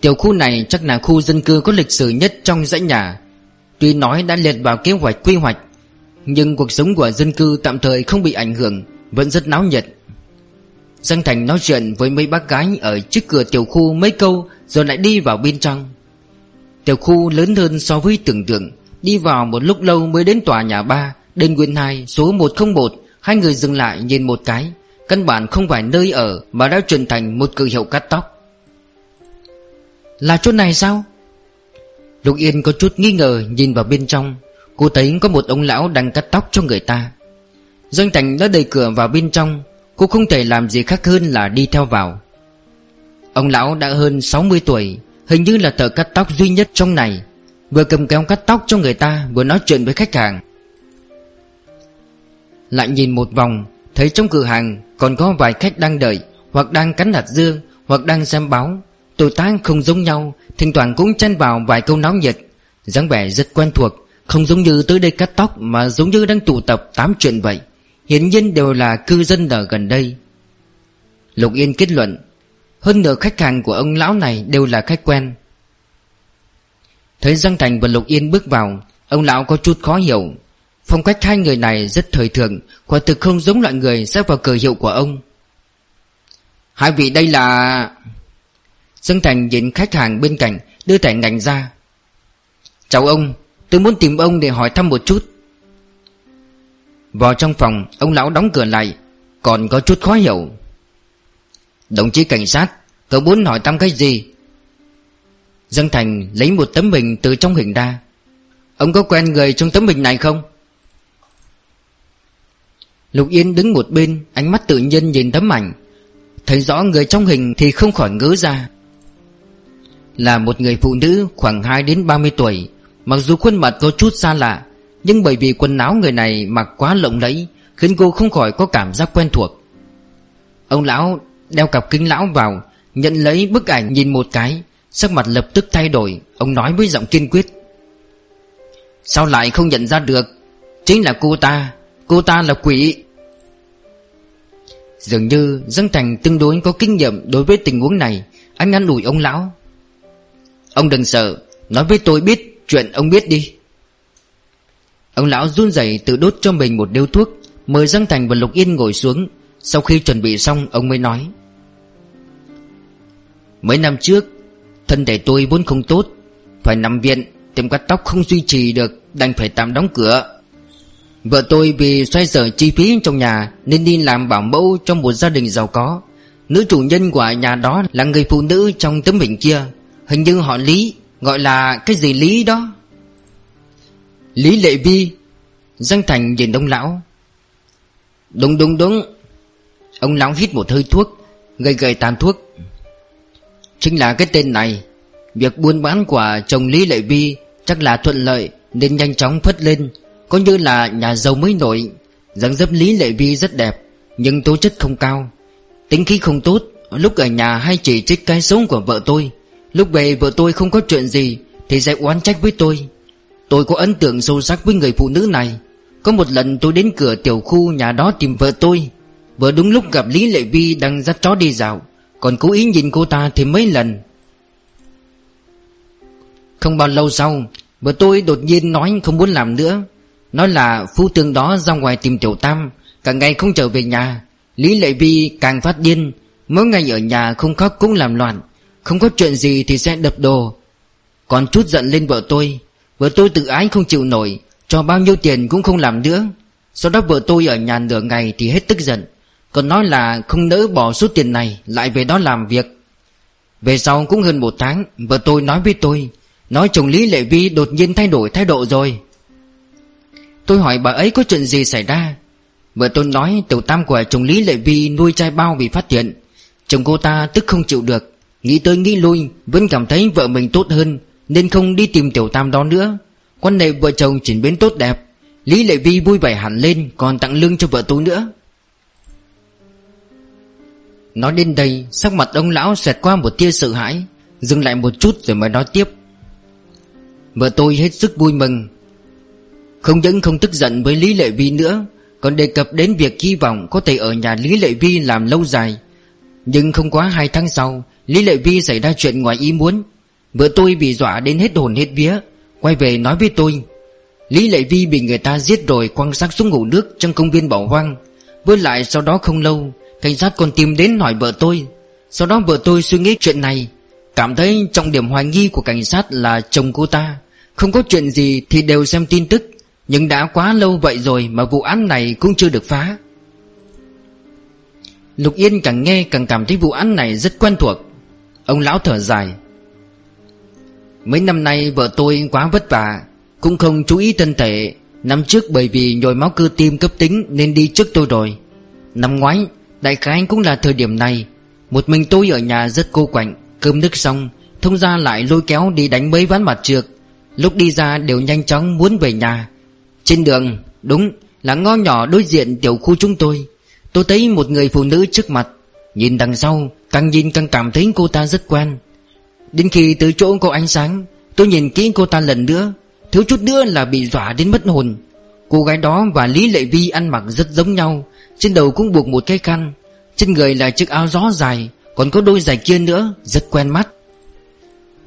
A: Tiểu khu này chắc là khu dân cư có lịch sử nhất trong dãy nhà. Tuy nói đã liệt vào kế hoạch quy hoạch, Nhưng cuộc sống của dân cư tạm thời không bị ảnh hưởng, Vẫn rất náo nhiệt. Giang Thành nói chuyện với mấy bác gái Ở trước cửa tiểu khu mấy câu Rồi lại đi vào bên trong. Tiểu khu lớn hơn so với tưởng tượng. Đi vào một lúc lâu mới đến tòa nhà 3 Đơn Nguyên 2 số 101 Hai người dừng lại nhìn một cái. Căn bản không phải nơi ở Mà đã chuyển thành một cửa hiệu cắt tóc. Là chỗ này sao? Lục Yên có chút nghi ngờ Nhìn vào bên trong. Cô thấy có một ông lão đang cắt tóc cho người ta. Doanh Thành đã đẩy cửa vào bên trong. Cô không thể làm gì khác hơn là đi theo vào. Ông lão đã hơn 60 tuổi, Hình như là thợ cắt tóc duy nhất trong này. Vừa cầm kéo cắt tóc cho người ta, Vừa nói chuyện với khách hàng. Lại nhìn một vòng, Thấy trong cửa hàng còn có vài khách đang đợi, Hoặc đang cắn hạt dương Hoặc đang xem báo. Tuổi tác không giống nhau, Thỉnh thoảng cũng chen vào vài câu náo nhiệt. dáng vẻ rất quen thuộc, Không giống như tới đây cắt tóc Mà giống như đang tụ tập tám chuyện vậy. Hiển nhiên đều là cư dân ở gần đây. Lục Yên kết luận, Hơn nửa khách hàng của ông lão này đều là khách quen. Thấy Giang Thành và Lục Yên bước vào, Ông lão có chút khó hiểu. Phong cách hai người này rất thời thượng, Quả thực không giống loại người sẽ vào cờ hiệu của ông. Hai vị đây là... Giang Thành nhìn khách hàng bên cạnh, Đưa thẻ ngành ra. Chào ông, Tôi muốn tìm ông để hỏi thăm một chút. Vào trong phòng, Ông lão đóng cửa lại, Còn có chút khó hiểu. Đồng chí cảnh sát, Cậu muốn hỏi thăm cái gì? Dương Thành lấy một tấm hình từ trong hình ra. Ông có quen người trong tấm hình này không? Lục Yên đứng một bên, Ánh mắt tự nhiên nhìn tấm ảnh. Thấy rõ người trong hình thì không khỏi ngớ ra. Là một người phụ nữ khoảng 2 đến 30 tuổi. Mặc dù khuôn mặt có chút xa lạ, Nhưng bởi vì quần áo người này mặc quá lộng lẫy, Khiến cô không khỏi có cảm giác quen thuộc. Ông lão đeo cặp kính lão vào, Nhận lấy bức ảnh nhìn một cái. Sắc mặt lập tức thay đổi, Ông nói với giọng kiên quyết. Sao lại không nhận ra được? Chính là cô ta Cô ta là quỷ. Dường như Giang Thành tương đối có kinh nghiệm đối với tình huống này, Anh ngăn lùi ông lão. Ông đừng sợ, Nói với tôi biết chuyện ông biết đi. Ông lão run rẩy tự đốt cho mình một điếu thuốc, Mời Giang Thành và Lục Yên ngồi xuống. Sau khi chuẩn bị xong, ông mới nói. Mấy năm trước Thân thể tôi vốn không tốt. Phải nằm viện Tiệm cắt tóc không duy trì được, Đành phải tạm đóng cửa. Vợ tôi vì xoay sở chi phí trong nhà Nên đi làm bảo mẫu trong một gia đình giàu có. Nữ chủ nhân của nhà đó là người phụ nữ trong tấm hình kia. Hình như họ Lý, Gọi là cái gì Lý đó? Lý Lệ Vi, Giang Thành nhìn ông lão. Đúng đúng đúng. Ông lão hít một hơi thuốc, Gầy gầy tàn thuốc. Chính là cái tên này. Việc buôn bán của chồng Lý Lệ Vi Chắc là thuận lợi Nên nhanh chóng phất lên. Có như là nhà giàu mới nổi. Dáng dấp Lý Lệ Vi rất đẹp, Nhưng tố chất không cao. Tính khí không tốt, Lúc ở nhà hay chỉ trích cái sống của vợ tôi. Lúc về vợ tôi không có chuyện gì Thì sẽ oán trách với tôi. Tôi có ấn tượng sâu sắc với người phụ nữ này. Có một lần tôi đến cửa tiểu khu nhà đó tìm vợ tôi. Vừa đúng lúc gặp Lý Lệ Vi đang dắt chó đi dạo. Còn cố ý nhìn cô ta thì mấy lần. Không bao lâu sau, Vợ tôi đột nhiên nói không muốn làm nữa. Nói là phu tương đó ra ngoài tìm tiểu tam, Cả ngày không trở về nhà. Lý Lệ Vi càng phát điên, Mỗi ngày ở nhà không khóc cũng làm loạn. Không có chuyện gì thì sẽ đập đồ. Còn chút giận lên vợ tôi Vợ tôi tự ái không chịu nổi, Cho bao nhiêu tiền cũng không làm nữa. Sau đó vợ tôi ở nhà nửa ngày thì hết tức giận. Còn nói là không nỡ bỏ số tiền này, Lại về đó làm việc. Về sau cũng hơn một tháng, Vợ tôi nói với tôi, Nói chồng Lý Lệ Vi đột nhiên thay đổi thái độ rồi. Tôi hỏi bà ấy có chuyện gì xảy ra? Vợ tôi nói tiểu tam của chồng Lý Lệ Vi nuôi trai bao bị phát hiện. Chồng cô ta tức không chịu được, Nghĩ tới nghĩ lui, Vẫn cảm thấy vợ mình tốt hơn, Nên không đi tìm tiểu tam đó nữa. Quan hệ vợ chồng chuyển biến tốt đẹp, Lý Lệ Vi vui vẻ hẳn lên, Còn tặng lương cho vợ tôi nữa. Nói đến đây, Sắc mặt ông lão xẹt qua một tia sợ hãi, Dừng lại một chút rồi mới nói tiếp. Vợ tôi hết sức vui mừng. Không những không tức giận với Lý Lệ Vi nữa, Còn đề cập đến việc hy vọng Có thể ở nhà Lý Lệ Vi làm lâu dài. Nhưng không quá hai tháng sau, Lý Lệ Vi xảy ra chuyện ngoài ý muốn. Vợ tôi bị dọa đến hết hồn hết vía, Quay về nói với tôi, Lý Lệ Vi bị người ta giết rồi quăng xác xuống ngủ nước trong công viên bỏ hoang. Với lại sau đó không lâu Cảnh sát còn tìm đến hỏi vợ tôi. Sau đó vợ tôi suy nghĩ chuyện này. Cảm thấy trọng điểm hoài nghi của cảnh sát là chồng cô ta. Không có chuyện gì thì đều xem tin tức. Nhưng đã quá lâu vậy rồi mà vụ án này cũng chưa được phá. Lục Yên càng nghe càng cảm thấy vụ án này rất quen thuộc. Ông lão thở dài. Mấy năm nay vợ tôi quá vất vả, Cũng không chú ý thân thể. Năm trước bởi vì nhồi máu cơ tim cấp tính Nên đi trước tôi rồi. Năm ngoái Đại khái cũng là thời điểm này, Một mình tôi ở nhà rất cô quạnh, Cơm nước xong, Thông ra lại lôi kéo đi đánh mấy ván mặt trượt. Lúc đi ra đều nhanh chóng muốn về nhà. Trên đường, Đúng là ngõ nhỏ đối diện tiểu khu chúng tôi. Tôi thấy một người phụ nữ trước mặt, Nhìn đằng sau, Càng nhìn càng cảm thấy cô ta rất quen. Đến khi tới chỗ có ánh sáng, Tôi nhìn kỹ cô ta lần nữa, Thiếu chút nữa là bị dọa đến mất hồn. Cô gái đó và Lý Lệ Vi ăn mặc rất giống nhau trên đầu cũng buộc một cái khăn. Trên người là chiếc áo gió dài, Còn có đôi giày kia nữa, Rất quen mắt.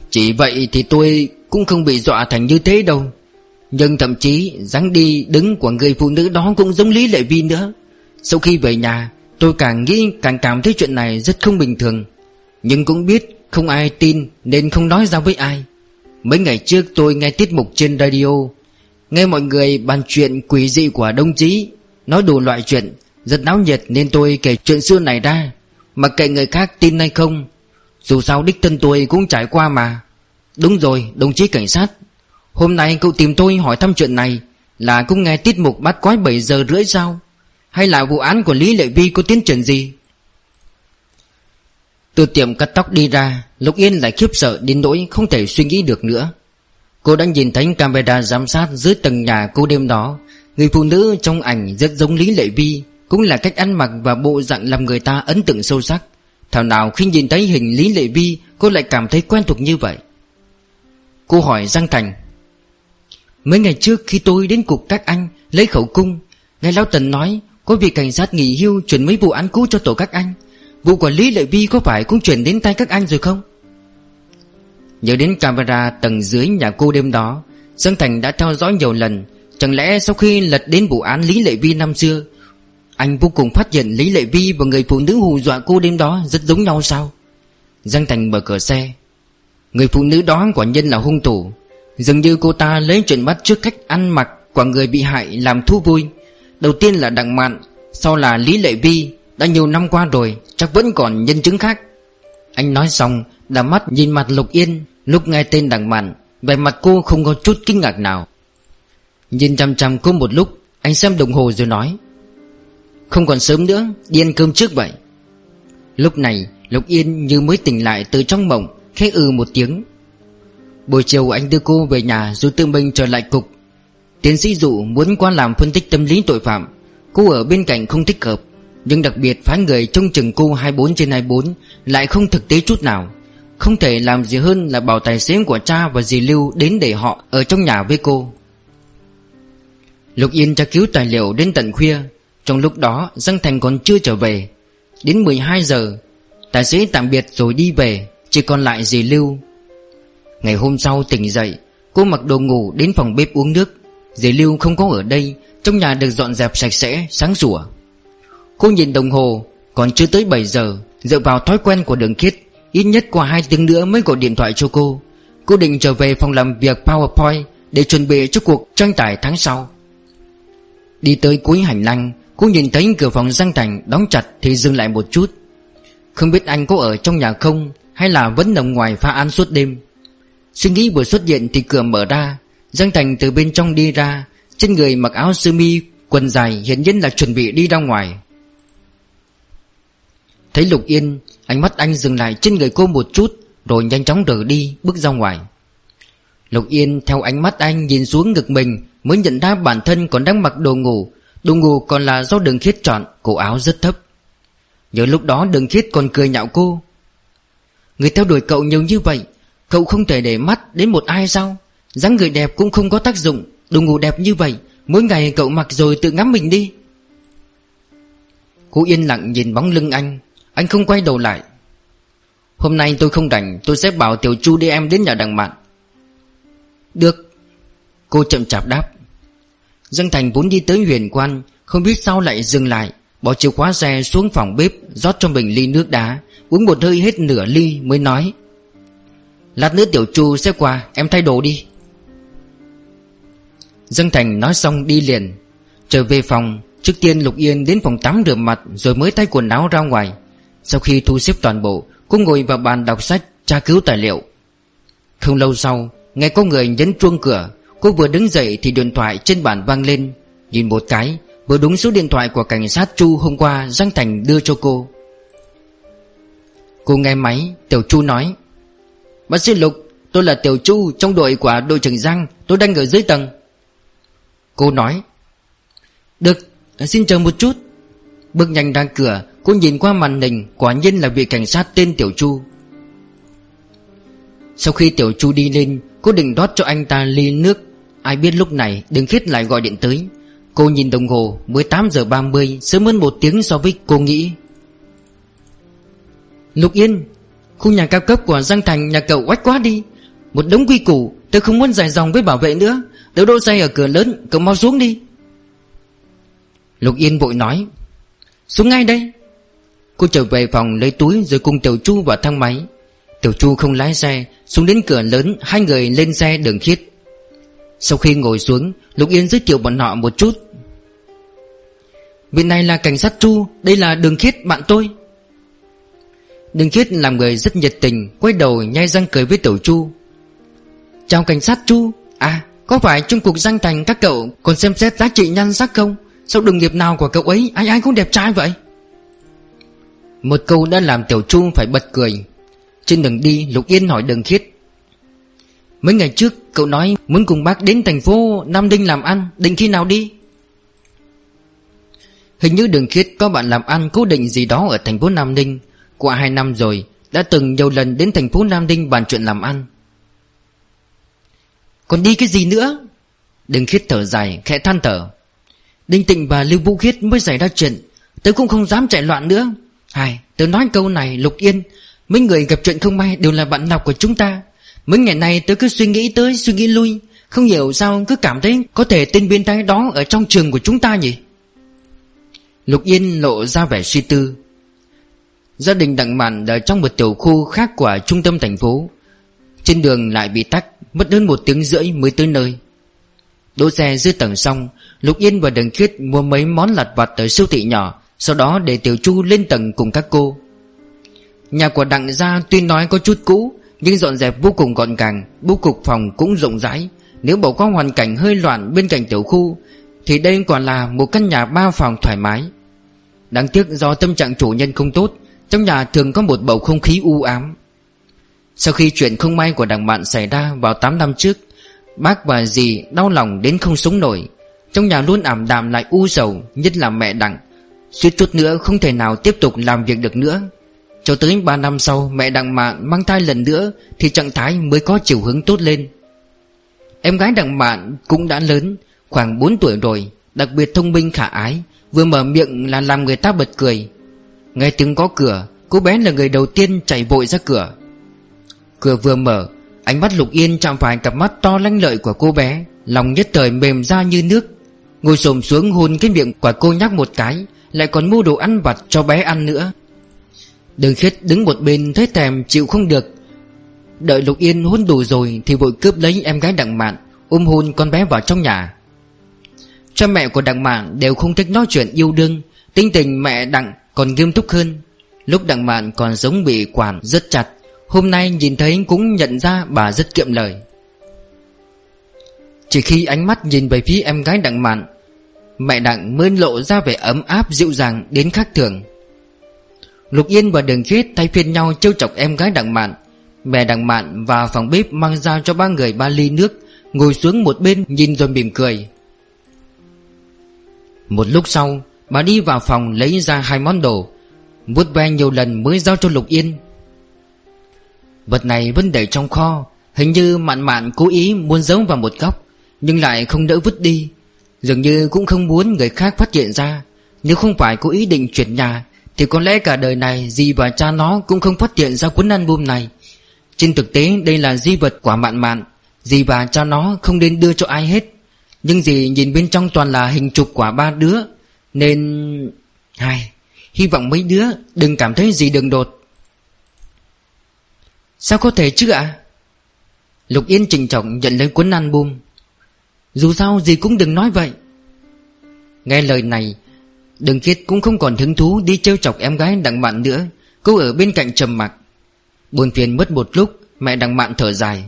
A: Chỉ vậy thì tôi cũng không bị dọa thành như thế đâu. Nhưng thậm chí, dáng đi đứng của người phụ nữ đó cũng giống Lý Lệ Vi nữa. Sau khi về nhà, Tôi càng nghĩ càng cảm thấy chuyện này rất không bình thường. Nhưng cũng biết không ai tin nên không nói ra với ai. Mấy ngày trước tôi nghe tiết mục trên radio, Nghe mọi người bàn chuyện quỷ dị của đồng chí, Nói đủ loại chuyện. Rất náo nhiệt nên tôi kể chuyện xưa này ra. Mà kệ người khác tin hay không, Dù sao đích thân tôi cũng trải qua mà. Đúng rồi, đồng chí cảnh sát. Hôm nay cậu tìm tôi hỏi thăm chuyện này Là cũng nghe tiết mục bắt quái 7 giờ rưỡi sao? Hay là vụ án của Lý Lệ Vi có tiến triển gì? Từ tiệm cắt tóc đi ra, Lục Yên lại khiếp sợ đến nỗi không thể suy nghĩ được nữa. Cô đã nhìn thấy camera giám sát dưới tầng nhà cô đêm đó. Người phụ nữ trong ảnh rất giống Lý Lệ Vi. Cũng là cách ăn mặc và bộ dạng làm người ta ấn tượng sâu sắc. Thảo nào khi nhìn thấy hình Lý Lệ Vi, Cô lại cảm thấy quen thuộc như vậy. Cô hỏi Giang Thành, Mấy ngày trước khi tôi đến cục các anh Lấy khẩu cung Ngài Lão Tần nói Có việc cảnh sát nghỉ hưu chuyển mấy vụ án cũ cho tổ các anh. Vụ quản lý Lệ Vi có phải cũng chuyển đến tay các anh rồi không? Nhớ đến camera tầng dưới nhà cô đêm đó, Giang Thành đã theo dõi nhiều lần. Chẳng lẽ sau khi lật đến vụ án Lý Lệ Vi năm xưa anh vô cùng phát hiện Lý Lệ Vi và người phụ nữ hù dọa cô đêm đó rất giống nhau sao? Giang Thành mở cửa xe. Người phụ nữ đó quả nhân là hung thủ. Dường như cô ta lấy chuyện bắt trước cách ăn mặc của người bị hại làm thú vui. Đầu tiên là Đặng Mạn, Sau là Lý Lệ Vi. Đã nhiều năm qua rồi, Chắc vẫn còn nhân chứng khác. Anh nói xong, Đã mắt nhìn mặt Lục Yên. Lúc nghe tên đặng mạn về mặt cô không có chút kinh ngạc nào. Nhìn chăm chăm cô một lúc, Anh xem đồng hồ rồi nói không còn sớm nữa, Đi ăn cơm trước vậy. Lúc này, Lục Yên như mới tỉnh lại từ trong mộng, Khẽ ừ một tiếng. Buổi chiều anh đưa cô về nhà Rồi tự mình trở lại cục. Tiến sĩ dụ muốn qua làm phân tích tâm lý tội phạm. Cô ở bên cạnh không thích hợp, nhưng đặc biệt phái người trông chừng cô 24 trên 24 Lại không thực tế chút nào. Không thể làm gì hơn là bảo tài xế của cha và dì Lưu Đến để họ ở trong nhà với cô. Lục Yên tra cứu tài liệu đến tận khuya trong lúc đó Giang Thành còn chưa trở về. Đến 12 giờ Tài xế tạm biệt rồi đi về Chỉ còn lại dì Lưu. Ngày hôm sau tỉnh dậy Cô mặc đồ ngủ đến phòng bếp uống nước. Dì Lưu không có ở đây Trong nhà được dọn dẹp sạch sẽ, sáng sủa. Cô nhìn đồng hồ Còn chưa tới 7 giờ Dựa vào thói quen của đường khiết Ít nhất qua 2 tiếng nữa mới gọi điện thoại cho cô. Cô định trở về phòng làm việc PowerPoint Để chuẩn bị cho cuộc tranh tài tháng sau. Đi tới cuối hành lang Cô nhìn thấy cửa phòng Giang Thành, đóng chặt Thì dừng lại một chút. Không biết anh có ở trong nhà không, Hay là vẫn nằm ngoài pha án suốt đêm. Suy nghĩ vừa xuất hiện thì cửa mở ra. Giang Thành từ bên trong đi ra. Trên người mặc áo sơ mi, Quần dài hiển nhiên là chuẩn bị đi ra ngoài. Thấy Lục Yên, Ánh mắt anh dừng lại trên người cô một chút, Rồi nhanh chóng rời đi, bước ra ngoài. Lục Yên theo ánh mắt anh nhìn xuống ngực mình, Mới nhận ra bản thân còn đang mặc đồ ngủ Đồ ngủ còn là do đường khiết chọn, Cổ áo rất thấp. Nhớ lúc đó đường khiết còn cười nhạo cô. Người theo đuổi cậu nhiều như vậy, Cậu không thể để mắt đến một ai sao? Dáng người đẹp cũng không có tác dụng. Đồ ngủ đẹp như vậy, Mỗi ngày cậu mặc rồi tự ngắm mình đi. Cô yên lặng nhìn bóng lưng anh. Anh không quay đầu lại. Hôm nay tôi không rảnh, Tôi sẽ bảo Tiểu Chu đi em đến nhà đằng mạn Được. Cô chậm chạp đáp. Dương Thành vốn đi tới huyền quan, Không biết sao lại dừng lại, Bỏ chìa khóa xe xuống phòng bếp, rót cho mình ly nước đá, Uống một hơi hết nửa ly mới nói, Lát nữa Tiểu Chu sẽ qua, Em thay đồ đi. Dương Thành nói xong đi liền, Trở về phòng. Trước tiên Lục Yên đến phòng tắm rửa mặt Rồi mới thay quần áo ra ngoài. Sau khi thu xếp toàn bộ, Cô ngồi vào bàn đọc sách tra cứu tài liệu. Không lâu sau, Nghe có người nhấn chuông cửa. Cô vừa đứng dậy thì điện thoại trên bàn vang lên. Nhìn một cái, Vừa đúng số điện thoại của cảnh sát Chu hôm qua Giang Thành đưa cho cô. Cô nghe máy, Tiểu Chu nói, Bác sĩ Lục, Tôi là Tiểu Chu trong đội của đội trưởng Giang, Tôi đang ở dưới tầng. Cô nói, Được, xin chờ một chút. Bước nhanh ra cửa, Cô nhìn qua màn hình, Quả nhiên là vị cảnh sát tên Tiểu Chu. Sau khi Tiểu Chu đi lên, Cô định rót cho anh ta ly nước. Ai biết lúc này đừng Khiết lại gọi điện tới. Cô nhìn đồng hồ 18 giờ 30 Sớm hơn một tiếng so với cô nghĩ. Lục Yên, Khu nhà cao cấp của Giang Thành nhà cậu quách quá đi. Một đống quy củ, Tôi không muốn dài dòng với bảo vệ nữa. Đỡ đỗ xe ở cửa lớn, Cậu mau xuống đi. Lục Yên vội nói, Xuống ngay đây. Cô trở về phòng lấy túi rồi cùng Tiểu Chu vào thang máy. Tiểu Chu không lái xe, Xuống đến cửa lớn, Hai người lên xe đường khiết. Sau khi ngồi xuống, Lục Yên giới thiệu bọn họ một chút. Vị này là cảnh sát Chu, Đây là đường khiết, bạn tôi. Đường khiết làm người rất nhiệt tình, Quay đầu nhai răng cười với Tiểu Chu. Chào cảnh sát Chu. À có phải trong cuộc danh thành các cậu Còn xem xét giá trị nhan sắc không? Sao đường nghiệp nào của cậu ấy, Ai ai cũng đẹp trai vậy? Một câu đã làm Tiểu Chu phải bật cười. Trên đường đi, Lục Yên hỏi đường khiết. Mấy ngày trước cậu nói Muốn cùng bác đến thành phố Nam Đinh làm ăn Định khi nào đi? Hình như đường khiết có bạn làm ăn cố định gì đó ở thành phố Nam Ninh Qua hai năm rồi Đã từng nhiều lần đến thành phố Nam Ninh bàn chuyện làm ăn. Còn đi cái gì nữa? Đường khiết thở dài khẽ than thở. Đinh Tịnh và Lưu Vũ Khiết mới xảy ra chuyện. Tớ cũng không dám chạy loạn nữa. Hai, tớ nói câu này Lục Yên. Mấy người gặp chuyện không may đều là bạn học của chúng ta? Mấy ngày nay tớ cứ suy nghĩ tới, suy nghĩ lui. Không hiểu sao cứ cảm thấy Có thể tên biến thái đó ở trong trường của chúng ta nhỉ? Lục Yên lộ ra vẻ suy tư. Gia đình Đặng Mạn ở trong một tiểu khu khác của trung tâm thành phố. Trên đường lại bị tắc Mất hơn một tiếng rưỡi mới tới nơi. Đỗ xe dưới tầng xong, Lục Yên và Đường Khiết mua mấy món lặt vặt tới siêu thị nhỏ, Sau đó để Tiểu Chu lên tầng cùng các cô. Nhà của Đặng gia tuy nói có chút cũ nhưng dọn dẹp vô cùng gọn gàng, Bố cục phòng cũng rộng rãi. Nếu bỏ qua hoàn cảnh hơi loạn bên cạnh tiểu khu, Thì đây còn là một căn nhà ba phòng thoải mái. Đáng tiếc do tâm trạng chủ nhân không tốt, Trong nhà thường có một bầu không khí u ám. Sau khi chuyện không may của đảng bạn xảy ra vào 8 năm trước, Bác và dì đau lòng đến không sống nổi. Trong nhà luôn ảm đạm lại u sầu, Nhất là mẹ đặng. Suýt chút nữa không thể nào tiếp tục làm việc được nữa. Cho tới 3 năm sau, Mẹ đặng mạn mang thai lần nữa, Thì trạng thái mới có chiều hướng tốt lên. Em gái đặng mạn cũng đã lớn, Khoảng 4 tuổi rồi, Đặc biệt thông minh khả ái, Vừa mở miệng là làm người ta bật cười. Nghe tiếng có cửa, Cô bé là người đầu tiên chạy vội ra cửa. Cửa vừa mở, Ánh mắt Lục Yên chạm phải cặp mắt to lanh lợi của cô bé, Lòng nhất thời mềm ra như nước. Ngồi xổm xuống hôn cái miệng của cô nhắc một cái, Lại còn mua đồ ăn vặt cho bé ăn nữa. Đường khiết đứng một bên thấy thèm chịu không được. Đợi Lục Yên hôn đủ rồi Thì vội cướp lấy em gái đặng mạn, Ôm hôn con bé vào trong nhà. Cha mẹ của đặng mạn đều không thích nói chuyện yêu đương Tinh tình mẹ đặng còn nghiêm túc hơn. Lúc đặng mạn còn giống bị quản rất chặt, Hôm nay nhìn thấy cũng nhận ra bà rất kiệm lời. Chỉ khi ánh mắt nhìn về phía em gái đặng mạn, Mẹ đặng mới lộ ra vẻ ấm áp dịu dàng đến khác thường. Lục Yên và Đường Khiết thay phiên nhau trêu chọc em gái đặng mạn. Mẹ Đặng mạn và phòng bếp mang ra cho ba người ba ly nước, Ngồi xuống một bên nhìn rồi mỉm cười. Một lúc sau, Bà đi vào phòng lấy ra hai món đồ, vuốt ve nhiều lần mới giao cho Lục Yên. Vật này vẫn để trong kho, Hình như mạn mạn cố ý muốn giấu vào một góc, Nhưng lại không đỡ vứt đi. Dường như cũng không muốn người khác phát hiện ra, Nếu không phải cố ý định chuyển nhà thì có lẽ cả đời này, Dì và cha nó cũng không phát hiện ra cuốn album này. Trên thực tế, đây là di vật quả mạn mạn. Dì và cha nó không nên đưa cho ai hết. Nhưng dì nhìn bên trong toàn là hình chụp quả ba đứa. Nên... Hai... Hy vọng mấy đứa đừng cảm thấy gì đường đột. Sao có thể chứ ạ? Lục Yên trình trọng nhận lấy cuốn album. Dù sao gì cũng đừng nói vậy. Nghe lời này Đường Kiết cũng không còn hứng thú đi trêu chọc em gái đặng mạn nữa. Cô ở bên cạnh trầm mặc. Buồn phiền mất một lúc, Mẹ đặng mạn thở dài.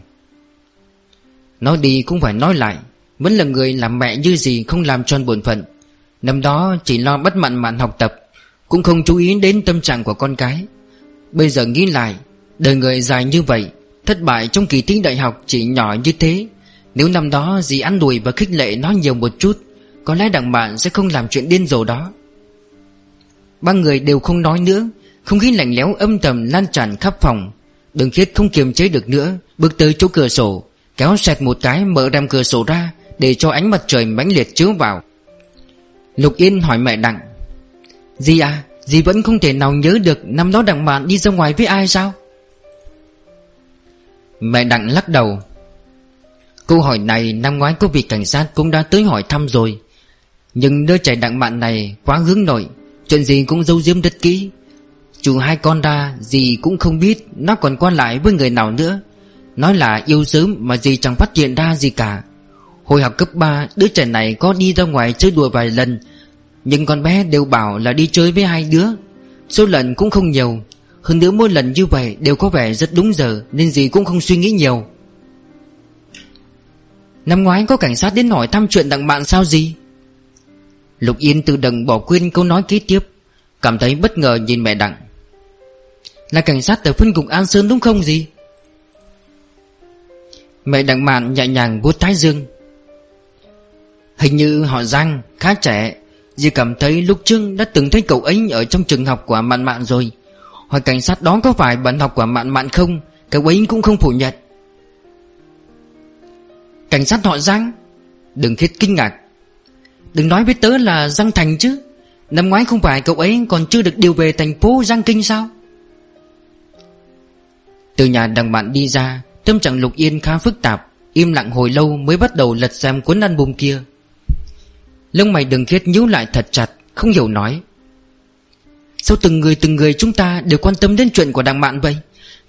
A: Nói đi cũng phải nói lại, Vẫn là người làm mẹ như gì không làm tròn bổn phận. Năm đó chỉ lo bắt mặn mạn học tập, Cũng không chú ý đến tâm trạng của con cái. Bây giờ nghĩ lại, Đời người dài như vậy, Thất bại trong kỳ thi đại học chỉ nhỏ như thế. Nếu năm đó dì ăn đùi và khích lệ nó nhiều một chút, Có lẽ đằng bạn sẽ không làm chuyện điên rồ đó. Ba người đều không nói nữa. Không khí lạnh lẽo âm thầm lan tràn khắp phòng. Đường khiết không kiềm chế được nữa, Bước tới chỗ cửa sổ, Kéo sẹt một cái mở rèm cửa sổ ra Để cho ánh mặt trời mãnh liệt chiếu vào. Lục Yên hỏi mẹ Đặng Dì à Dì vẫn không thể nào nhớ được Năm đó Đặng bạn đi ra ngoài với ai sao? Mẹ Đặng lắc đầu, Câu hỏi này năm ngoái có vị cảnh sát cũng đã tới hỏi thăm rồi, Nhưng đứa trẻ Đặng bạn này quá hướng nội. Chuyện gì cũng giấu giếm rất kỹ Chủ hai con ra, Dì cũng không biết Nó còn qua lại với người nào nữa. Nói là yêu sớm mà dì chẳng phát hiện ra gì cả. Hồi học cấp 3 Đứa trẻ này có đi ra ngoài chơi đùa vài lần. Nhưng con bé đều bảo là đi chơi với hai đứa. Số lần cũng không nhiều. Hơn nữa mỗi lần như vậy đều có vẻ rất đúng giờ, Nên dì cũng không suy nghĩ nhiều. Năm ngoái có cảnh sát đến hỏi thăm chuyện đặng bạn sao gì Lục Yên tự đừng bỏ quên câu nói kế tiếp, Cảm thấy bất ngờ nhìn mẹ đặng. Là cảnh sát ở phân cục An Sơn đúng không gì? Mẹ đặng mạn nhẹ nhàng vuốt thái dương. Hình như họ Giang khá trẻ Dì cảm thấy lúc trước đã từng thấy cậu ấy ở trong trường học của Mạn Mạn rồi. Hỏi cảnh sát đó có phải bạn học của Mạn Mạn không, Cậu ấy cũng không phủ nhận. Cảnh sát họ Giang? Đừng khiết kinh ngạc. Đừng nói với tớ là Giang Thành chứ. Năm ngoái không phải cậu ấy còn chưa được điều về thành phố Giang Kinh sao? Từ nhà đằng bạn đi ra, Tâm trạng Lục Yên khá phức tạp. Im lặng hồi lâu mới bắt đầu lật xem cuốn album kia. Lông mày đừng khiết nhíu lại thật chặt, Không hiểu nói. Sao từng người từng người chúng ta đều quan tâm đến chuyện của đằng bạn vậy?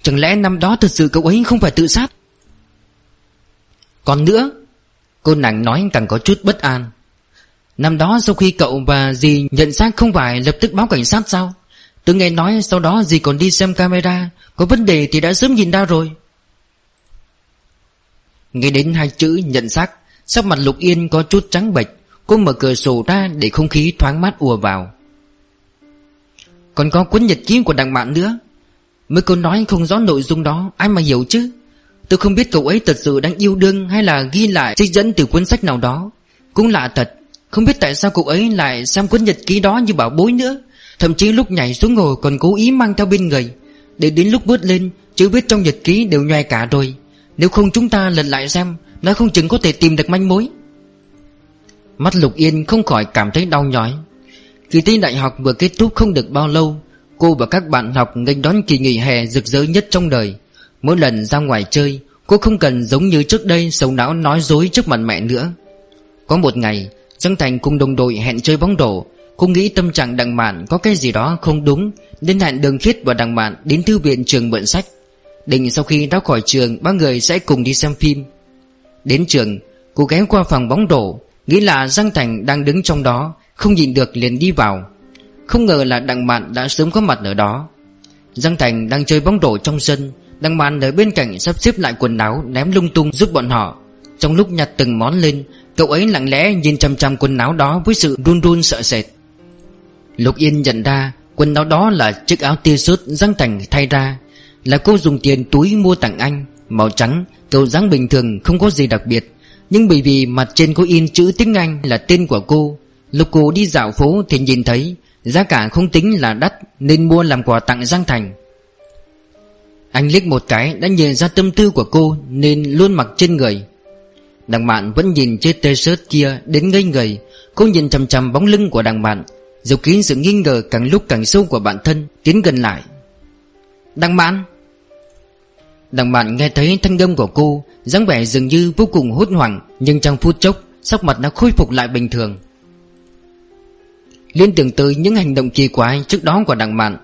A: Chẳng lẽ năm đó thật sự cậu ấy không phải tự sát? Còn nữa, Cô nàng nói càng có chút bất an. Năm đó sau khi cậu và dì nhận xác không phải lập tức báo cảnh sát sao? Tôi nghe nói sau đó dì còn đi xem camera, Có vấn đề thì đã sớm nhìn ra rồi. Nghe đến hai chữ nhận xác, Sắc mặt Lục Yên có chút trắng bệch, Cô mở cửa sổ ra để không khí thoáng mát ùa vào. Còn có cuốn nhật ký của đằng mạn nữa. Mới cô nói không rõ nội dung đó, Ai mà hiểu chứ? Tôi không biết cậu ấy thật sự đang yêu đương Hay là ghi lại trích dẫn từ cuốn sách nào đó. Cũng lạ thật không biết tại sao cậu ấy lại xem cuốn nhật ký đó như bảo bối nữa. Thậm chí lúc nhảy xuống ngồi còn cố ý mang theo bên người. Để đến lúc bước lên, Chữ viết trong nhật ký đều nhòe cả rồi. Nếu không chúng ta lần lại xem, Nói không chừng có thể tìm được manh mối. Mắt Lục Yên không khỏi cảm thấy đau nhói. Kỳ thi đại học vừa kết thúc không được bao lâu, Cô và các bạn học nghênh đón kỳ nghỉ hè rực rỡ nhất trong đời. Mỗi lần ra ngoài chơi, Cô không cần giống như trước đây sầu não nói dối trước mặt mẹ nữa. Có một ngày Dương Thành cùng đồng đội hẹn chơi bóng đổ. Cô nghĩ tâm trạng đằng mạn có cái gì đó không đúng, Nên hẹn đường khiết và đằng mạn đến thư viện trường mượn sách. Định sau khi ra khỏi trường, ba người sẽ cùng đi xem phim. Đến trường, Cô ghé qua phòng bóng đổ, Nghĩ là Giang Thành đang đứng trong đó, Không nhìn được liền đi vào. Không ngờ là Đặng Mạn đã sớm có mặt ở đó. Giang Thành đang chơi bóng rổ trong sân Đặng Mạn ở bên cạnh sắp xếp lại quần áo Ném lung tung giúp bọn họ. Trong lúc nhặt từng món lên Cậu ấy lặng lẽ nhìn chăm chăm quần áo đó Với sự run run sợ sệt. Lục Yên nhận ra Quần áo đó là chiếc áo tia sút Giang Thành thay ra Là cô dùng tiền túi mua tặng anh Màu trắng, Cậu dáng bình thường không có gì đặc biệt. Nhưng bởi vì mặt trên có in chữ tiếng Anh là tên của cô Lúc cô đi dạo phố thì nhìn thấy Giá cả không tính là đắt Nên mua làm quà tặng Giang Thành. Anh liếc một cái đã nhìn ra tâm tư của cô Nên luôn mặc trên người. Đằng mạn vẫn nhìn chiếc t-shirt kia đến ngây người Cô nhìn chằm chằm bóng lưng của đằng mạn Dầu kín sự nghi ngờ càng lúc càng sâu của bản thân Tiến gần lại. Đằng mạn Đằng mạn nghe thấy thanh âm của cô, dáng vẻ dường như vô cùng hốt hoảng, Nhưng trong phút chốc, Sắc mặt đã khôi phục lại bình thường. Liên tưởng tới những hành động kỳ quái trước đó của đằng mạn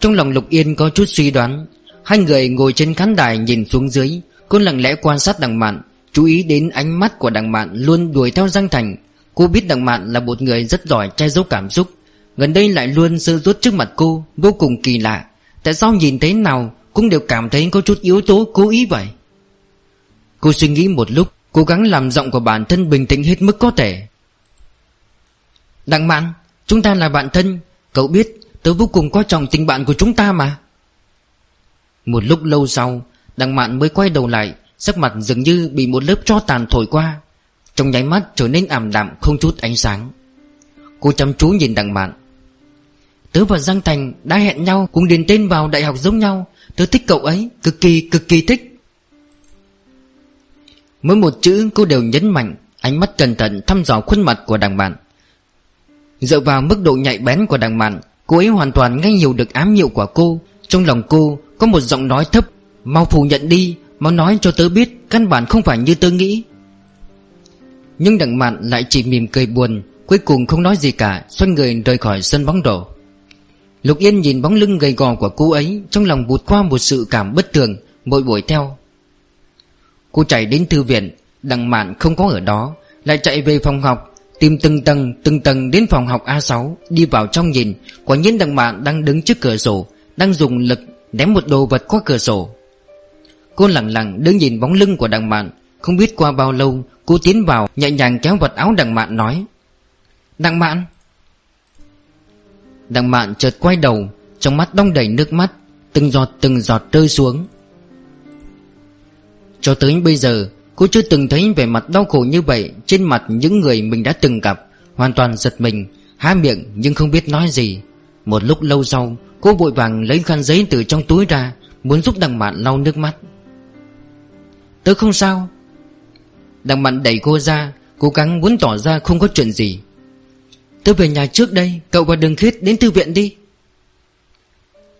A: Trong lòng Lục Yên có chút suy đoán. Hai người ngồi trên khán đài nhìn xuống dưới Cô lặng lẽ quan sát đằng mạn Chú ý đến ánh mắt của đằng mạn Luôn đuổi theo Giang Thành. Cô biết đằng mạn là một người rất giỏi che giấu cảm xúc. Gần đây lại luôn sơ rút trước mặt cô, Vô cùng kỳ lạ. Tại sao nhìn thấy nào Cũng đều cảm thấy có chút yếu tố cố ý vậy? Cô suy nghĩ một lúc, Cố gắng làm giọng của bản thân bình tĩnh hết mức có thể. Đặng mạn Chúng ta là bạn thân. Cậu biết, tớ vô cùng coi trọng tình bạn của chúng ta mà. Một lúc lâu sau Đặng mạn mới quay đầu lại Sắc mặt dường như bị một lớp tro tàn thổi qua. Trong nháy mắt trở nên ảm đạm không chút ánh sáng. Cô chăm chú nhìn đặng mạn Tớ và Giang Thành đã hẹn nhau Cùng điền tên vào đại học giống nhau. Tớ thích cậu ấy, Cực kỳ cực kỳ thích. Mỗi một chữ cô đều nhấn mạnh Ánh mắt cẩn thận thăm dò khuôn mặt của đằng bạn. Dựa vào mức độ nhạy bén của đằng mạn Cô ấy hoàn toàn nghe nhiều được ám hiệu của cô. Trong lòng cô có một giọng nói thấp, Mau phủ nhận đi Mau nói cho tớ biết, Căn bản không phải như tớ nghĩ. Nhưng đặng mạn lại chỉ mỉm cười buồn, Cuối cùng không nói gì cả, Xoay người rời khỏi sân bóng rổ Lục Yên nhìn bóng lưng gầy gò của cô ấy, Trong lòng bụt qua một sự cảm bất thường, Bội bội theo. Cô chạy đến thư viện đặng mạn không có ở đó, Lại chạy về phòng học, Tìm từng tầng từng tầng đến phòng học A6 Đi vào trong nhìn, Quả nhiên đặng mạn đang đứng trước cửa sổ, Đang dùng lực ném một đồ vật qua cửa sổ. Cô lặng lặng đứng nhìn bóng lưng của đằng mạn Không biết qua bao lâu, Cô tiến vào, nhẹ nhàng kéo vật áo đằng mạn nói, Đằng mạn Đằng mạn chợt quay đầu, Trong mắt đong đầy nước mắt, Từng giọt từng giọt rơi xuống. Cho tới bây giờ, Cô chưa từng thấy vẻ mặt đau khổ như vậy Trên mặt những người mình đã từng gặp. Hoàn toàn giật mình, Há miệng nhưng không biết nói gì. Một lúc lâu sau, Cô vội vàng lấy khăn giấy từ trong túi ra, Muốn giúp đằng mạn lau nước mắt. Tớ không sao. Đằng mặn đẩy cô ra, Cố gắng muốn tỏ ra không có chuyện gì. Tớ về nhà trước đây, Cậu và đường khít đến thư viện đi.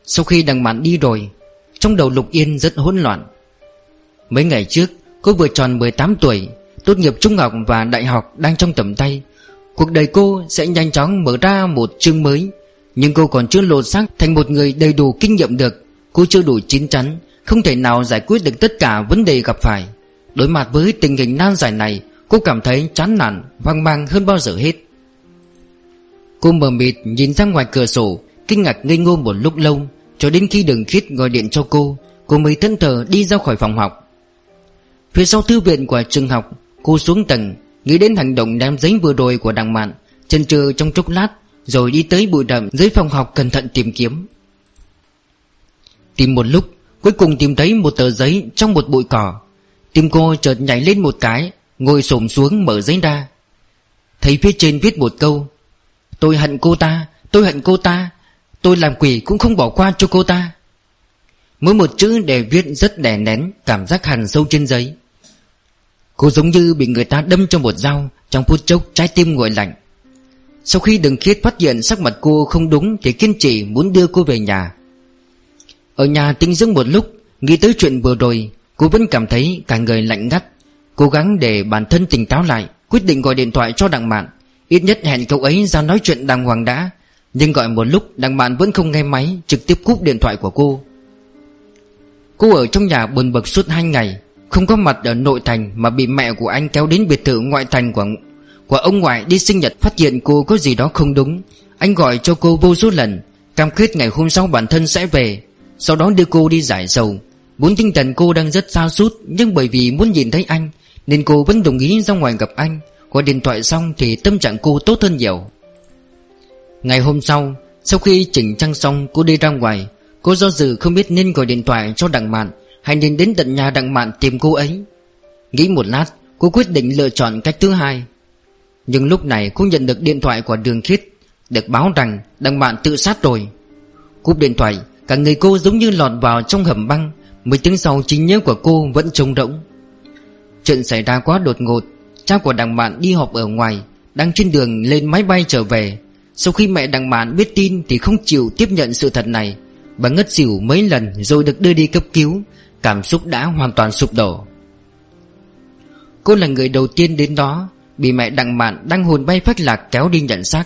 A: Sau khi đằng mặn đi rồi, Trong đầu Lục Yên rất hỗn loạn. Mấy ngày trước, Cô vừa tròn 18 tuổi, Tốt nghiệp trung học và đại học đang trong tầm tay. Cuộc đời cô sẽ nhanh chóng mở ra một chương mới, Nhưng cô còn chưa lột xác thành một người đầy đủ kinh nghiệm được. Cô chưa đủ chín chắn không thể nào giải quyết được tất cả vấn đề gặp phải. Đối mặt với tình hình nan giải này Cô cảm thấy chán nản, hoang mang hơn bao giờ hết. Cô mờ mịt nhìn ra ngoài cửa sổ Kinh ngạc ngây ngô một lúc lâu Cho đến khi đường khít gọi điện cho cô Cô mới thân thờ đi ra khỏi phòng học. Phía sau thư viện của trường học Cô xuống tầng Nghĩ đến hành động đem giấy vừa rồi của đằng mạn Chân chừ trong chốc lát Rồi đi tới bụi đậm dưới phòng học cẩn thận tìm kiếm. Tìm một lúc Cuối cùng tìm thấy một tờ giấy trong một bụi cỏ. Tim cô chợt nhảy lên một cái, Ngồi xổm xuống mở giấy ra. Thấy phía trên viết một câu, Tôi hận cô ta, Tôi hận cô ta, Tôi làm quỷ cũng không bỏ qua cho cô ta. Mỗi một chữ đều viết rất đè nén Cảm giác hằn sâu trên giấy. Cô giống như bị người ta đâm cho một dao Trong phút chốc trái tim nguội lạnh. Sau khi đừng khiết phát hiện sắc mặt cô không đúng Thì kiên trì muốn đưa cô về nhà. Ở nhà tính dưỡng một lúc, Nghĩ tới chuyện vừa rồi, Cô vẫn cảm thấy cả người lạnh ngắt. Cố gắng để bản thân tỉnh táo lại, Quyết định gọi điện thoại cho đặng mạn Ít nhất hẹn cậu ấy ra nói chuyện đàng hoàng đã. Nhưng gọi một lúc đặng mạn vẫn không nghe máy, Trực tiếp cúp điện thoại của cô. Cô ở trong nhà buồn bực suốt hai ngày, Không có mặt ở nội thành Mà bị mẹ của anh kéo đến biệt thự ngoại thành của của ông ngoại đi sinh nhật. Phát hiện cô có gì đó không đúng, Anh gọi cho cô vô số lần, Cam kết ngày hôm sau bản thân sẽ về. Sau đó đưa cô đi giải sầu. Vốn tinh thần cô đang rất xa sút, Nhưng bởi vì muốn nhìn thấy anh, Nên cô vẫn đồng ý ra ngoài gặp anh. Gọi điện thoại xong thì tâm trạng cô tốt hơn nhiều. Ngày hôm sau Sau khi chỉnh trang xong, cô đi ra ngoài. Cô do dự không biết nên gọi điện thoại cho Đặng Mạn Hay nên đến tận nhà Đặng Mạn tìm cô ấy. Nghĩ một lát, Cô quyết định lựa chọn cách thứ hai. Nhưng lúc này cô nhận được điện thoại của Đường Khiết, Được báo rằng Đặng Mạn tự sát rồi. Cúp điện thoại Cả người cô giống như lọt vào trong hầm băng, Mấy tiếng sau trí nhớ của cô vẫn trống rỗng. Chuyện xảy ra quá đột ngột, Cha của đằng bạn đi họp ở ngoài, Đang trên đường lên máy bay trở về. Sau khi mẹ đằng bạn biết tin Thì không chịu tiếp nhận sự thật này. Bà ngất xỉu mấy lần rồi được đưa đi cấp cứu, Cảm xúc đã hoàn toàn sụp đổ. Cô là người đầu tiên đến đó, Bị mẹ đằng Mạn đang hồn bay phách lạc kéo đi nhận xác.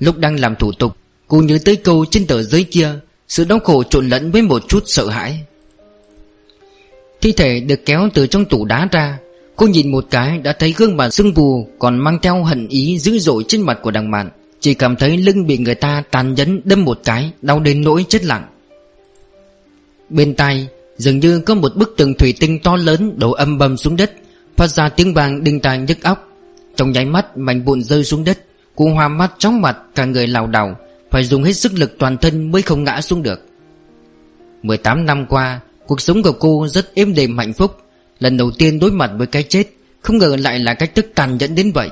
A: Lúc đang làm thủ tục, Cô nhớ tới câu trên tờ giấy kia sự đau khổ trộn lẫn với một chút sợ hãi. Thi thể được kéo từ trong tủ đá ra. Cô nhìn một cái đã thấy gương mặt sưng vù Còn mang theo hận ý dữ dội trên mặt của đằng mạn Chỉ cảm thấy lưng bị người ta tàn nhẫn đâm một cái, Đau đến nỗi chết lặng. Bên tai, dường như có một bức tường thủy tinh to lớn đổ âm bầm xuống đất, Phát ra tiếng vàng đinh tai nhức óc. Trong nháy mắt, mảnh vụn rơi xuống đất Cô hoa mắt chóng mặt, cả người lảo đảo. Phải dùng hết sức lực toàn thân mới không ngã xuống được. 18 năm qua, Cuộc sống của cô rất êm đềm hạnh phúc. Lần đầu tiên đối mặt với cái chết, Không ngờ lại là cách thức tàn nhẫn đến vậy.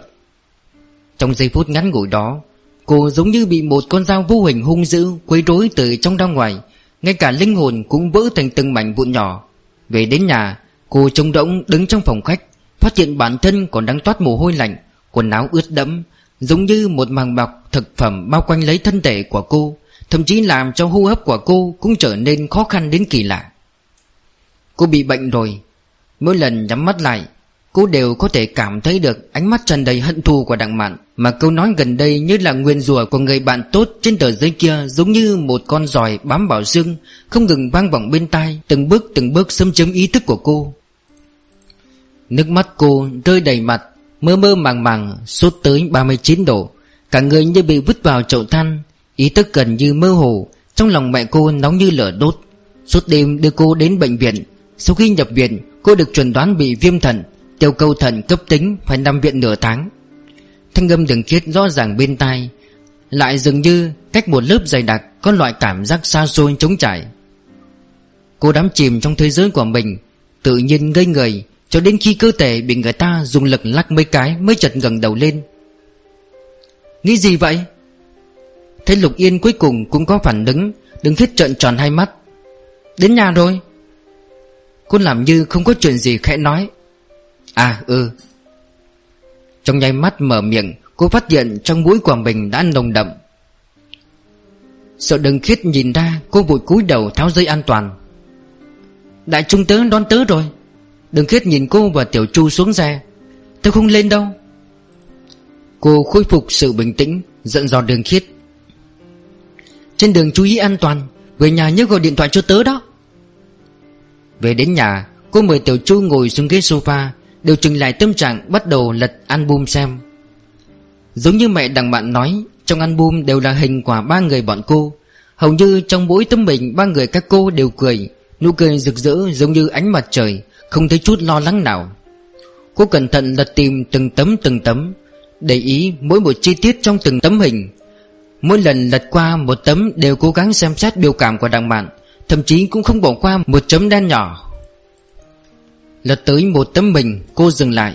A: Trong giây phút ngắn ngủi đó, Cô giống như bị một con dao vô hình hung dữ Quấy rối từ trong ra ngoài. Ngay cả linh hồn cũng vỡ thành từng mảnh vụn nhỏ. Về đến nhà, Cô trông rỗng đứng trong phòng khách, Phát hiện bản thân còn đang toát mồ hôi lạnh, Quần áo ướt đẫm Giống như một màng bọc thực phẩm bao quanh lấy thân thể của cô, Thậm chí làm cho hô hấp của cô cũng trở nên khó khăn đến kỳ lạ. Cô bị bệnh rồi. Mỗi lần nhắm mắt lại, Cô đều có thể cảm thấy được ánh mắt tràn đầy hận thù của đặng mạn, Mà câu nói gần đây như là nguyên rùa của người bạn tốt trên tờ giấy kia Giống như một con giòi bám vào xương, Không ngừng vang vọng bên tai Từng bước từng bước xâm chiếm ý thức của cô. Nước mắt cô rơi đầy mặt Mơ mơ màng màng, Sốt tới 39 độ. Cả người như bị vứt vào chậu than. Ý thức gần như mơ hồ, Trong lòng mẹ cô nóng như lửa đốt. Suốt đêm đưa cô đến bệnh viện. Sau khi nhập viện, Cô được chuẩn đoán bị viêm thận Tiêu cầu thận cấp tính Phải nằm viện nửa tháng. Thanh âm đường khiết rõ ràng bên tai. Lại dường như cách một lớp dày đặc Có loại cảm giác xa xôi trống trải. Cô đắm chìm trong thế giới của mình, Tự nhiên ngây người cho đến khi cơ thể bị người ta dùng lực lắc mấy cái Mới chợt gần đầu lên. Nghĩ gì vậy? Thấy Lục Yên cuối cùng cũng có phản ứng Đừng hết trợn tròn hai mắt. Đến nhà rồi. Cô làm như không có chuyện gì khẽ nói. À ừ. Trong nháy mắt mở miệng, Cô phát hiện trong mũi của mình đã nồng đậm. Sợ đừng khiết nhìn ra Cô vội cúi đầu tháo dây an toàn. Đại trung tớ đón tớ rồi. Đừng khiết nhìn cô và tiểu chu xuống xe. Tôi không lên đâu. Cô khôi phục sự bình tĩnh, Giận dò đường khiết Trên đường chú ý an toàn Về nhà nhớ gọi điện thoại cho tớ đó. Về đến nhà, Cô mời Tiểu Chu ngồi xuống ghế sofa, Điều chỉnh lại tâm trạng, bắt đầu lật album xem. Giống như mẹ đằng bạn nói, Trong album đều là hình của ba người bọn cô. Hầu như trong mỗi tấm bình, Ba người các cô đều cười, Nụ cười rực rỡ giống như ánh mặt trời không thấy chút lo lắng nào. Cô cẩn thận lật tìm từng tấm từng tấm, Để ý mỗi một chi tiết trong từng tấm hình. Mỗi lần lật qua một tấm đều cố gắng xem xét biểu cảm của đằng bạn, Thậm chí cũng không bỏ qua một chấm đen nhỏ. Lật tới một tấm mình, Cô dừng lại.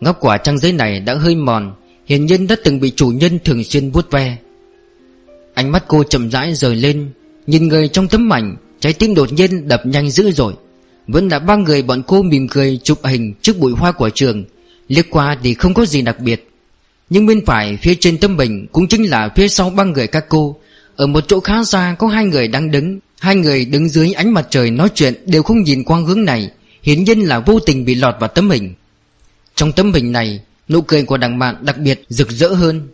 A: Ngóc quả trang giấy này đã hơi mòn, Hiển nhiên đã từng bị chủ nhân thường xuyên vuốt ve. Ánh mắt cô chậm rãi rời lên, Nhìn người trong tấm ảnh Trái tim đột nhiên đập nhanh dữ dội. Vẫn là ba người bọn cô mỉm cười chụp hình trước bụi hoa của trường. Liếc qua thì không có gì đặc biệt. Nhưng bên phải, phía trên tấm bình Cũng chính là phía sau ba người các cô. Ở một chỗ khá xa có hai người đang đứng. Hai người đứng dưới ánh mặt trời nói chuyện đều không nhìn quang hướng này. Hiển nhiên là vô tình bị lọt vào tấm hình. Trong tấm hình này, Nụ cười của đằng bạn đặc biệt rực rỡ hơn.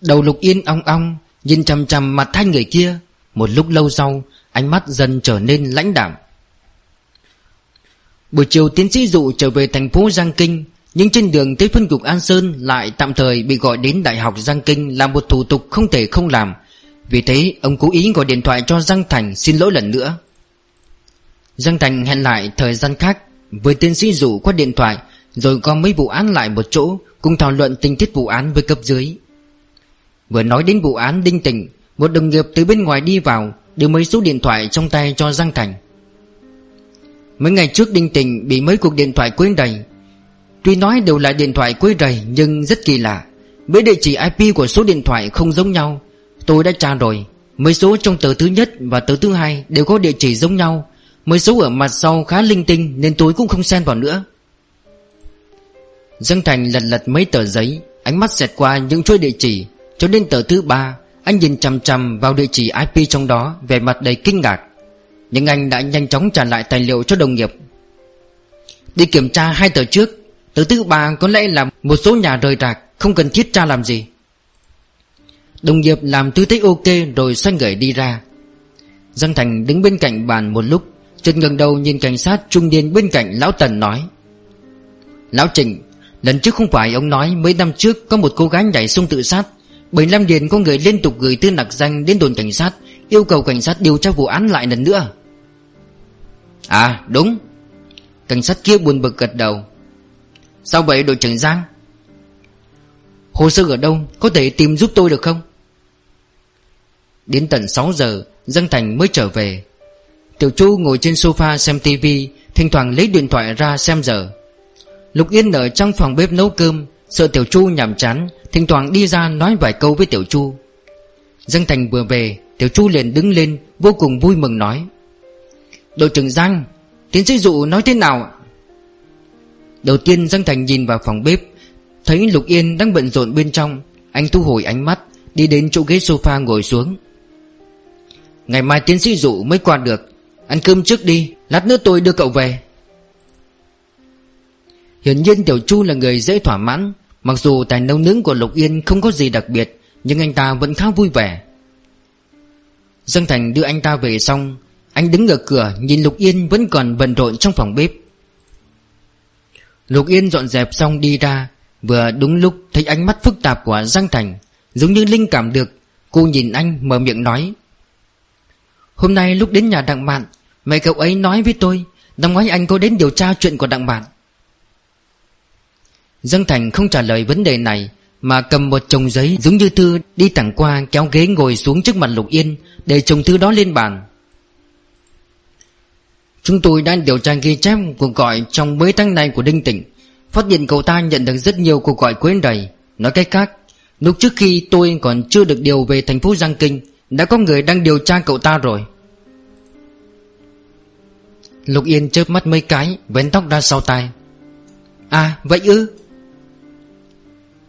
A: Đầu lục yên ong ong, Nhìn chằm chằm mặt hai người kia. Một lúc lâu sau Ánh mắt dần trở nên lãnh đạm. Buổi chiều tiến sĩ dụ trở về thành phố Giang Kinh, Nhưng trên đường tới phân cục An Sơn Lại tạm thời bị gọi đến Đại học Giang Kinh Làm một thủ tục không thể không làm. Vì thế, ông cố ý gọi điện thoại cho Giang Thành xin lỗi lần nữa. Giang Thành hẹn lại thời gian khác, Với tiến sĩ dụ qua điện thoại, Rồi gom mấy vụ án lại một chỗ, Cùng thảo luận tình tiết vụ án với cấp dưới. Vừa nói đến vụ án đinh tỉnh Một đồng nghiệp từ bên ngoài đi vào Đưa mấy số điện thoại trong tay cho Giang Thành. Mấy ngày trước Đinh Tình bị mấy cuộc điện thoại quấy đầy Tuy nói đều là điện thoại quấy đầy Nhưng rất kỳ lạ. Mấy địa chỉ IP của số điện thoại không giống nhau. Tôi đã tra rồi. Mấy số trong tờ thứ nhất và tờ thứ hai Đều có địa chỉ giống nhau. Mấy số ở mặt sau khá linh tinh Nên tôi cũng không xen vào nữa. Giang Thành lật lật mấy tờ giấy, Ánh mắt xẹt qua những chuỗi địa chỉ, Cho đến tờ thứ ba. Anh nhìn chằm chằm vào địa chỉ IP trong đó Về mặt đầy kinh ngạc. Nhưng anh đã nhanh chóng trả lại tài liệu cho đồng nghiệp. Đi kiểm tra hai tờ trước, Tờ thứ ba có lẽ là một số nhà rời rạc, Không cần thiết tra làm gì. Đồng nghiệp làm tư thế ok Rồi xoay người đi ra. Giang Thành đứng bên cạnh bàn một lúc, Chợt ngẩng đầu nhìn cảnh sát trung niên bên cạnh Lão Tần nói. Lão Trịnh Lần trước không phải ông nói mấy năm trước Có một cô gái nhảy sông tự sát 75 điện có người liên tục gửi tin nặc danh đến đồn cảnh sát, Yêu cầu cảnh sát điều tra vụ án lại lần nữa. À đúng. Cảnh sát kia buồn bực gật đầu. Sao vậy, đội trưởng Giang? Hồ sơ ở đâu? Có thể tìm giúp tôi được không? Đến tận 6 giờ, Giang Thành mới trở về. Tiểu Chu ngồi trên sofa xem tivi Thỉnh thoảng lấy điện thoại ra xem giờ. Lục Yên ở trong phòng bếp nấu cơm Sợ Tiểu Chu nhàm chán, Thỉnh thoảng đi ra nói vài câu với Tiểu Chu. Giang Thành vừa về, Tiểu Chu liền đứng lên, Vô cùng vui mừng nói, Đội trưởng Giang, Tiến sĩ dụ nói thế nào Đầu tiên Giang Thành nhìn vào phòng bếp, Thấy Lục Yên đang bận rộn bên trong, Anh thu hồi ánh mắt, Đi đến chỗ ghế sofa ngồi xuống. Ngày mai tiến sĩ dụ mới qua được, Ăn cơm trước đi, Lát nữa tôi đưa cậu về. Hiển nhiên Tiểu Chu là người dễ thỏa mãn Mặc dù tài nấu nướng của Lục Yên không có gì đặc biệt, Nhưng anh ta vẫn khá vui vẻ. Dương Thành đưa anh ta về xong, Anh đứng ở cửa nhìn Lục Yên vẫn còn bận rộn trong phòng bếp. Lục Yên dọn dẹp xong đi ra, Vừa đúng lúc thấy ánh mắt phức tạp của Giang Thành, Giống như linh cảm được, Cô nhìn anh mở miệng nói. Hôm nay lúc đến nhà Đặng Mạn, Mẹ cậu ấy nói với tôi, Năm ngoái anh có đến điều tra chuyện của Đặng Mạn. Dương Thành không trả lời vấn đề này, Mà cầm một chồng giấy giống như thư Đi thẳng qua kéo ghế ngồi xuống trước mặt Lục Yên Để chồng thư đó lên bàn. Chúng tôi đang điều tra ghi chép cuộc gọi trong mấy tháng này của Đinh Tịnh. Phát hiện cậu ta nhận được rất nhiều cuộc gọi quên đầy Nói cách khác, Lúc trước khi tôi còn chưa được điều về thành phố Giang Kinh, Đã có người đang điều tra cậu ta rồi. Lục Yên chớp mắt mấy cái Vén tóc ra sau tai. À vậy ư?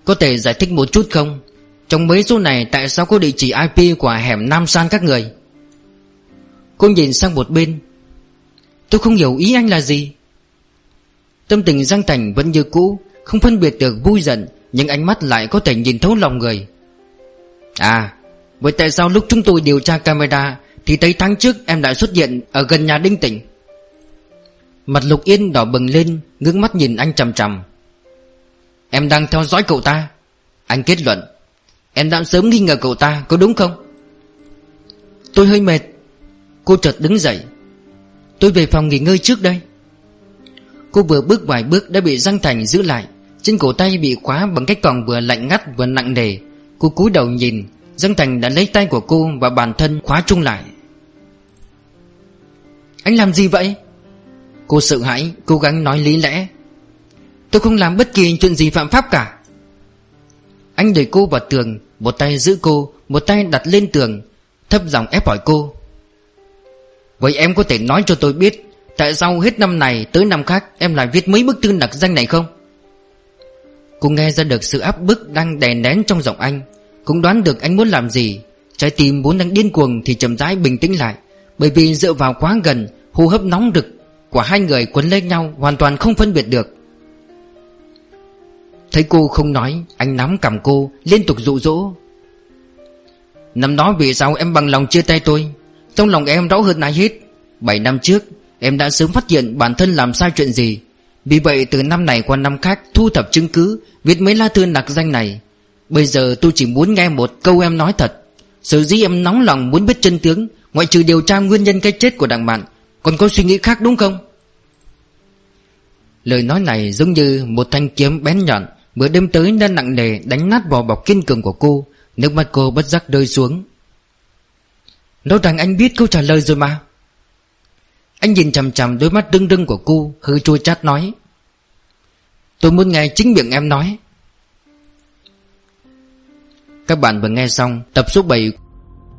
A: Có thể giải thích một chút không? Trong mấy số này, tại sao có địa chỉ IP của hẻm Nam San các người? Cô nhìn sang một bên. Tôi không hiểu ý anh là gì. Tâm tình Giang Thành vẫn như cũ, Không phân biệt được vui giận, Nhưng ánh mắt lại có thể nhìn thấu lòng người. À Vậy tại sao lúc chúng tôi điều tra camera, Thì thấy tháng trước em đã xuất hiện Ở gần nhà Đinh Tỉnh Mặt Lục Yên đỏ bừng lên, Ngước mắt nhìn anh chằm chằm. Em đang theo dõi cậu ta. Anh kết luận, Em đã sớm nghi ngờ cậu ta, có đúng không? Tôi hơi mệt. Cô chợt đứng dậy. Tôi về phòng nghỉ ngơi trước đây. Cô vừa bước vài bước đã bị Giang Thành giữ lại. Trên cổ tay bị khóa bằng cách còn vừa lạnh ngắt vừa nặng nề. Cô cúi đầu nhìn Giang Thành đã lấy tay của cô và bản thân khóa chung lại. Anh làm gì vậy? Cô sợ hãi, cố gắng nói lý lẽ. Tôi không làm bất kỳ chuyện gì phạm pháp cả. Anh đẩy cô vào tường, Một tay giữ cô, Một tay đặt lên tường, Thấp giọng ép hỏi cô. Vậy em có thể nói cho tôi biết, Tại sao hết năm này tới năm khác Em lại viết mấy bức thư đặc danh này không? Cô nghe ra được sự áp bức Đang đè nén trong giọng anh, Cũng đoán được anh muốn làm gì. Trái tim vốn đang điên cuồng thì chậm rãi bình tĩnh lại, Bởi vì dựa vào quá gần, Hô hấp nóng rực Của hai người quấn lên nhau Hoàn toàn không phân biệt được. Thấy cô không nói, Anh nắm cầm cô, Liên tục dụ dỗ. Năm đó vì sao em bằng lòng chia tay tôi? Trong lòng em rõ hơn ai hết. Bảy năm trước, Em đã sớm phát hiện bản thân làm sai chuyện gì. Vì vậy, từ năm này qua năm khác, Thu thập chứng cứ, Viết mấy lá thư nặc danh này. Bây giờ tôi chỉ muốn nghe một câu em nói thật. Sở dĩ em nóng lòng muốn biết chân tướng, Ngoại trừ điều tra nguyên nhân cái chết của đặng bạn, Còn có suy nghĩ khác đúng không? Lời nói này giống như một thanh kiếm bén nhọn Bữa đêm tới đã nặng nề đánh nát vỏ bọc kiên cường của cô, Nước mắt cô bất giác rơi xuống. Nói rằng anh biết câu trả lời rồi mà. Anh nhìn chằm chằm đôi mắt đưng đưng của cô, Hơi chua chát nói. Tôi muốn nghe chính miệng em nói. Các bạn vừa nghe xong tập số 7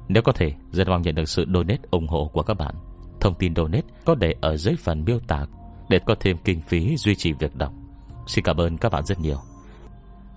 B: Nếu có thể, Rất mong nhận được sự donate ủng hộ của các bạn. Thông tin donate có để ở dưới phần miêu tả Để có thêm kinh phí duy trì việc đọc. Xin cảm ơn các bạn rất nhiều.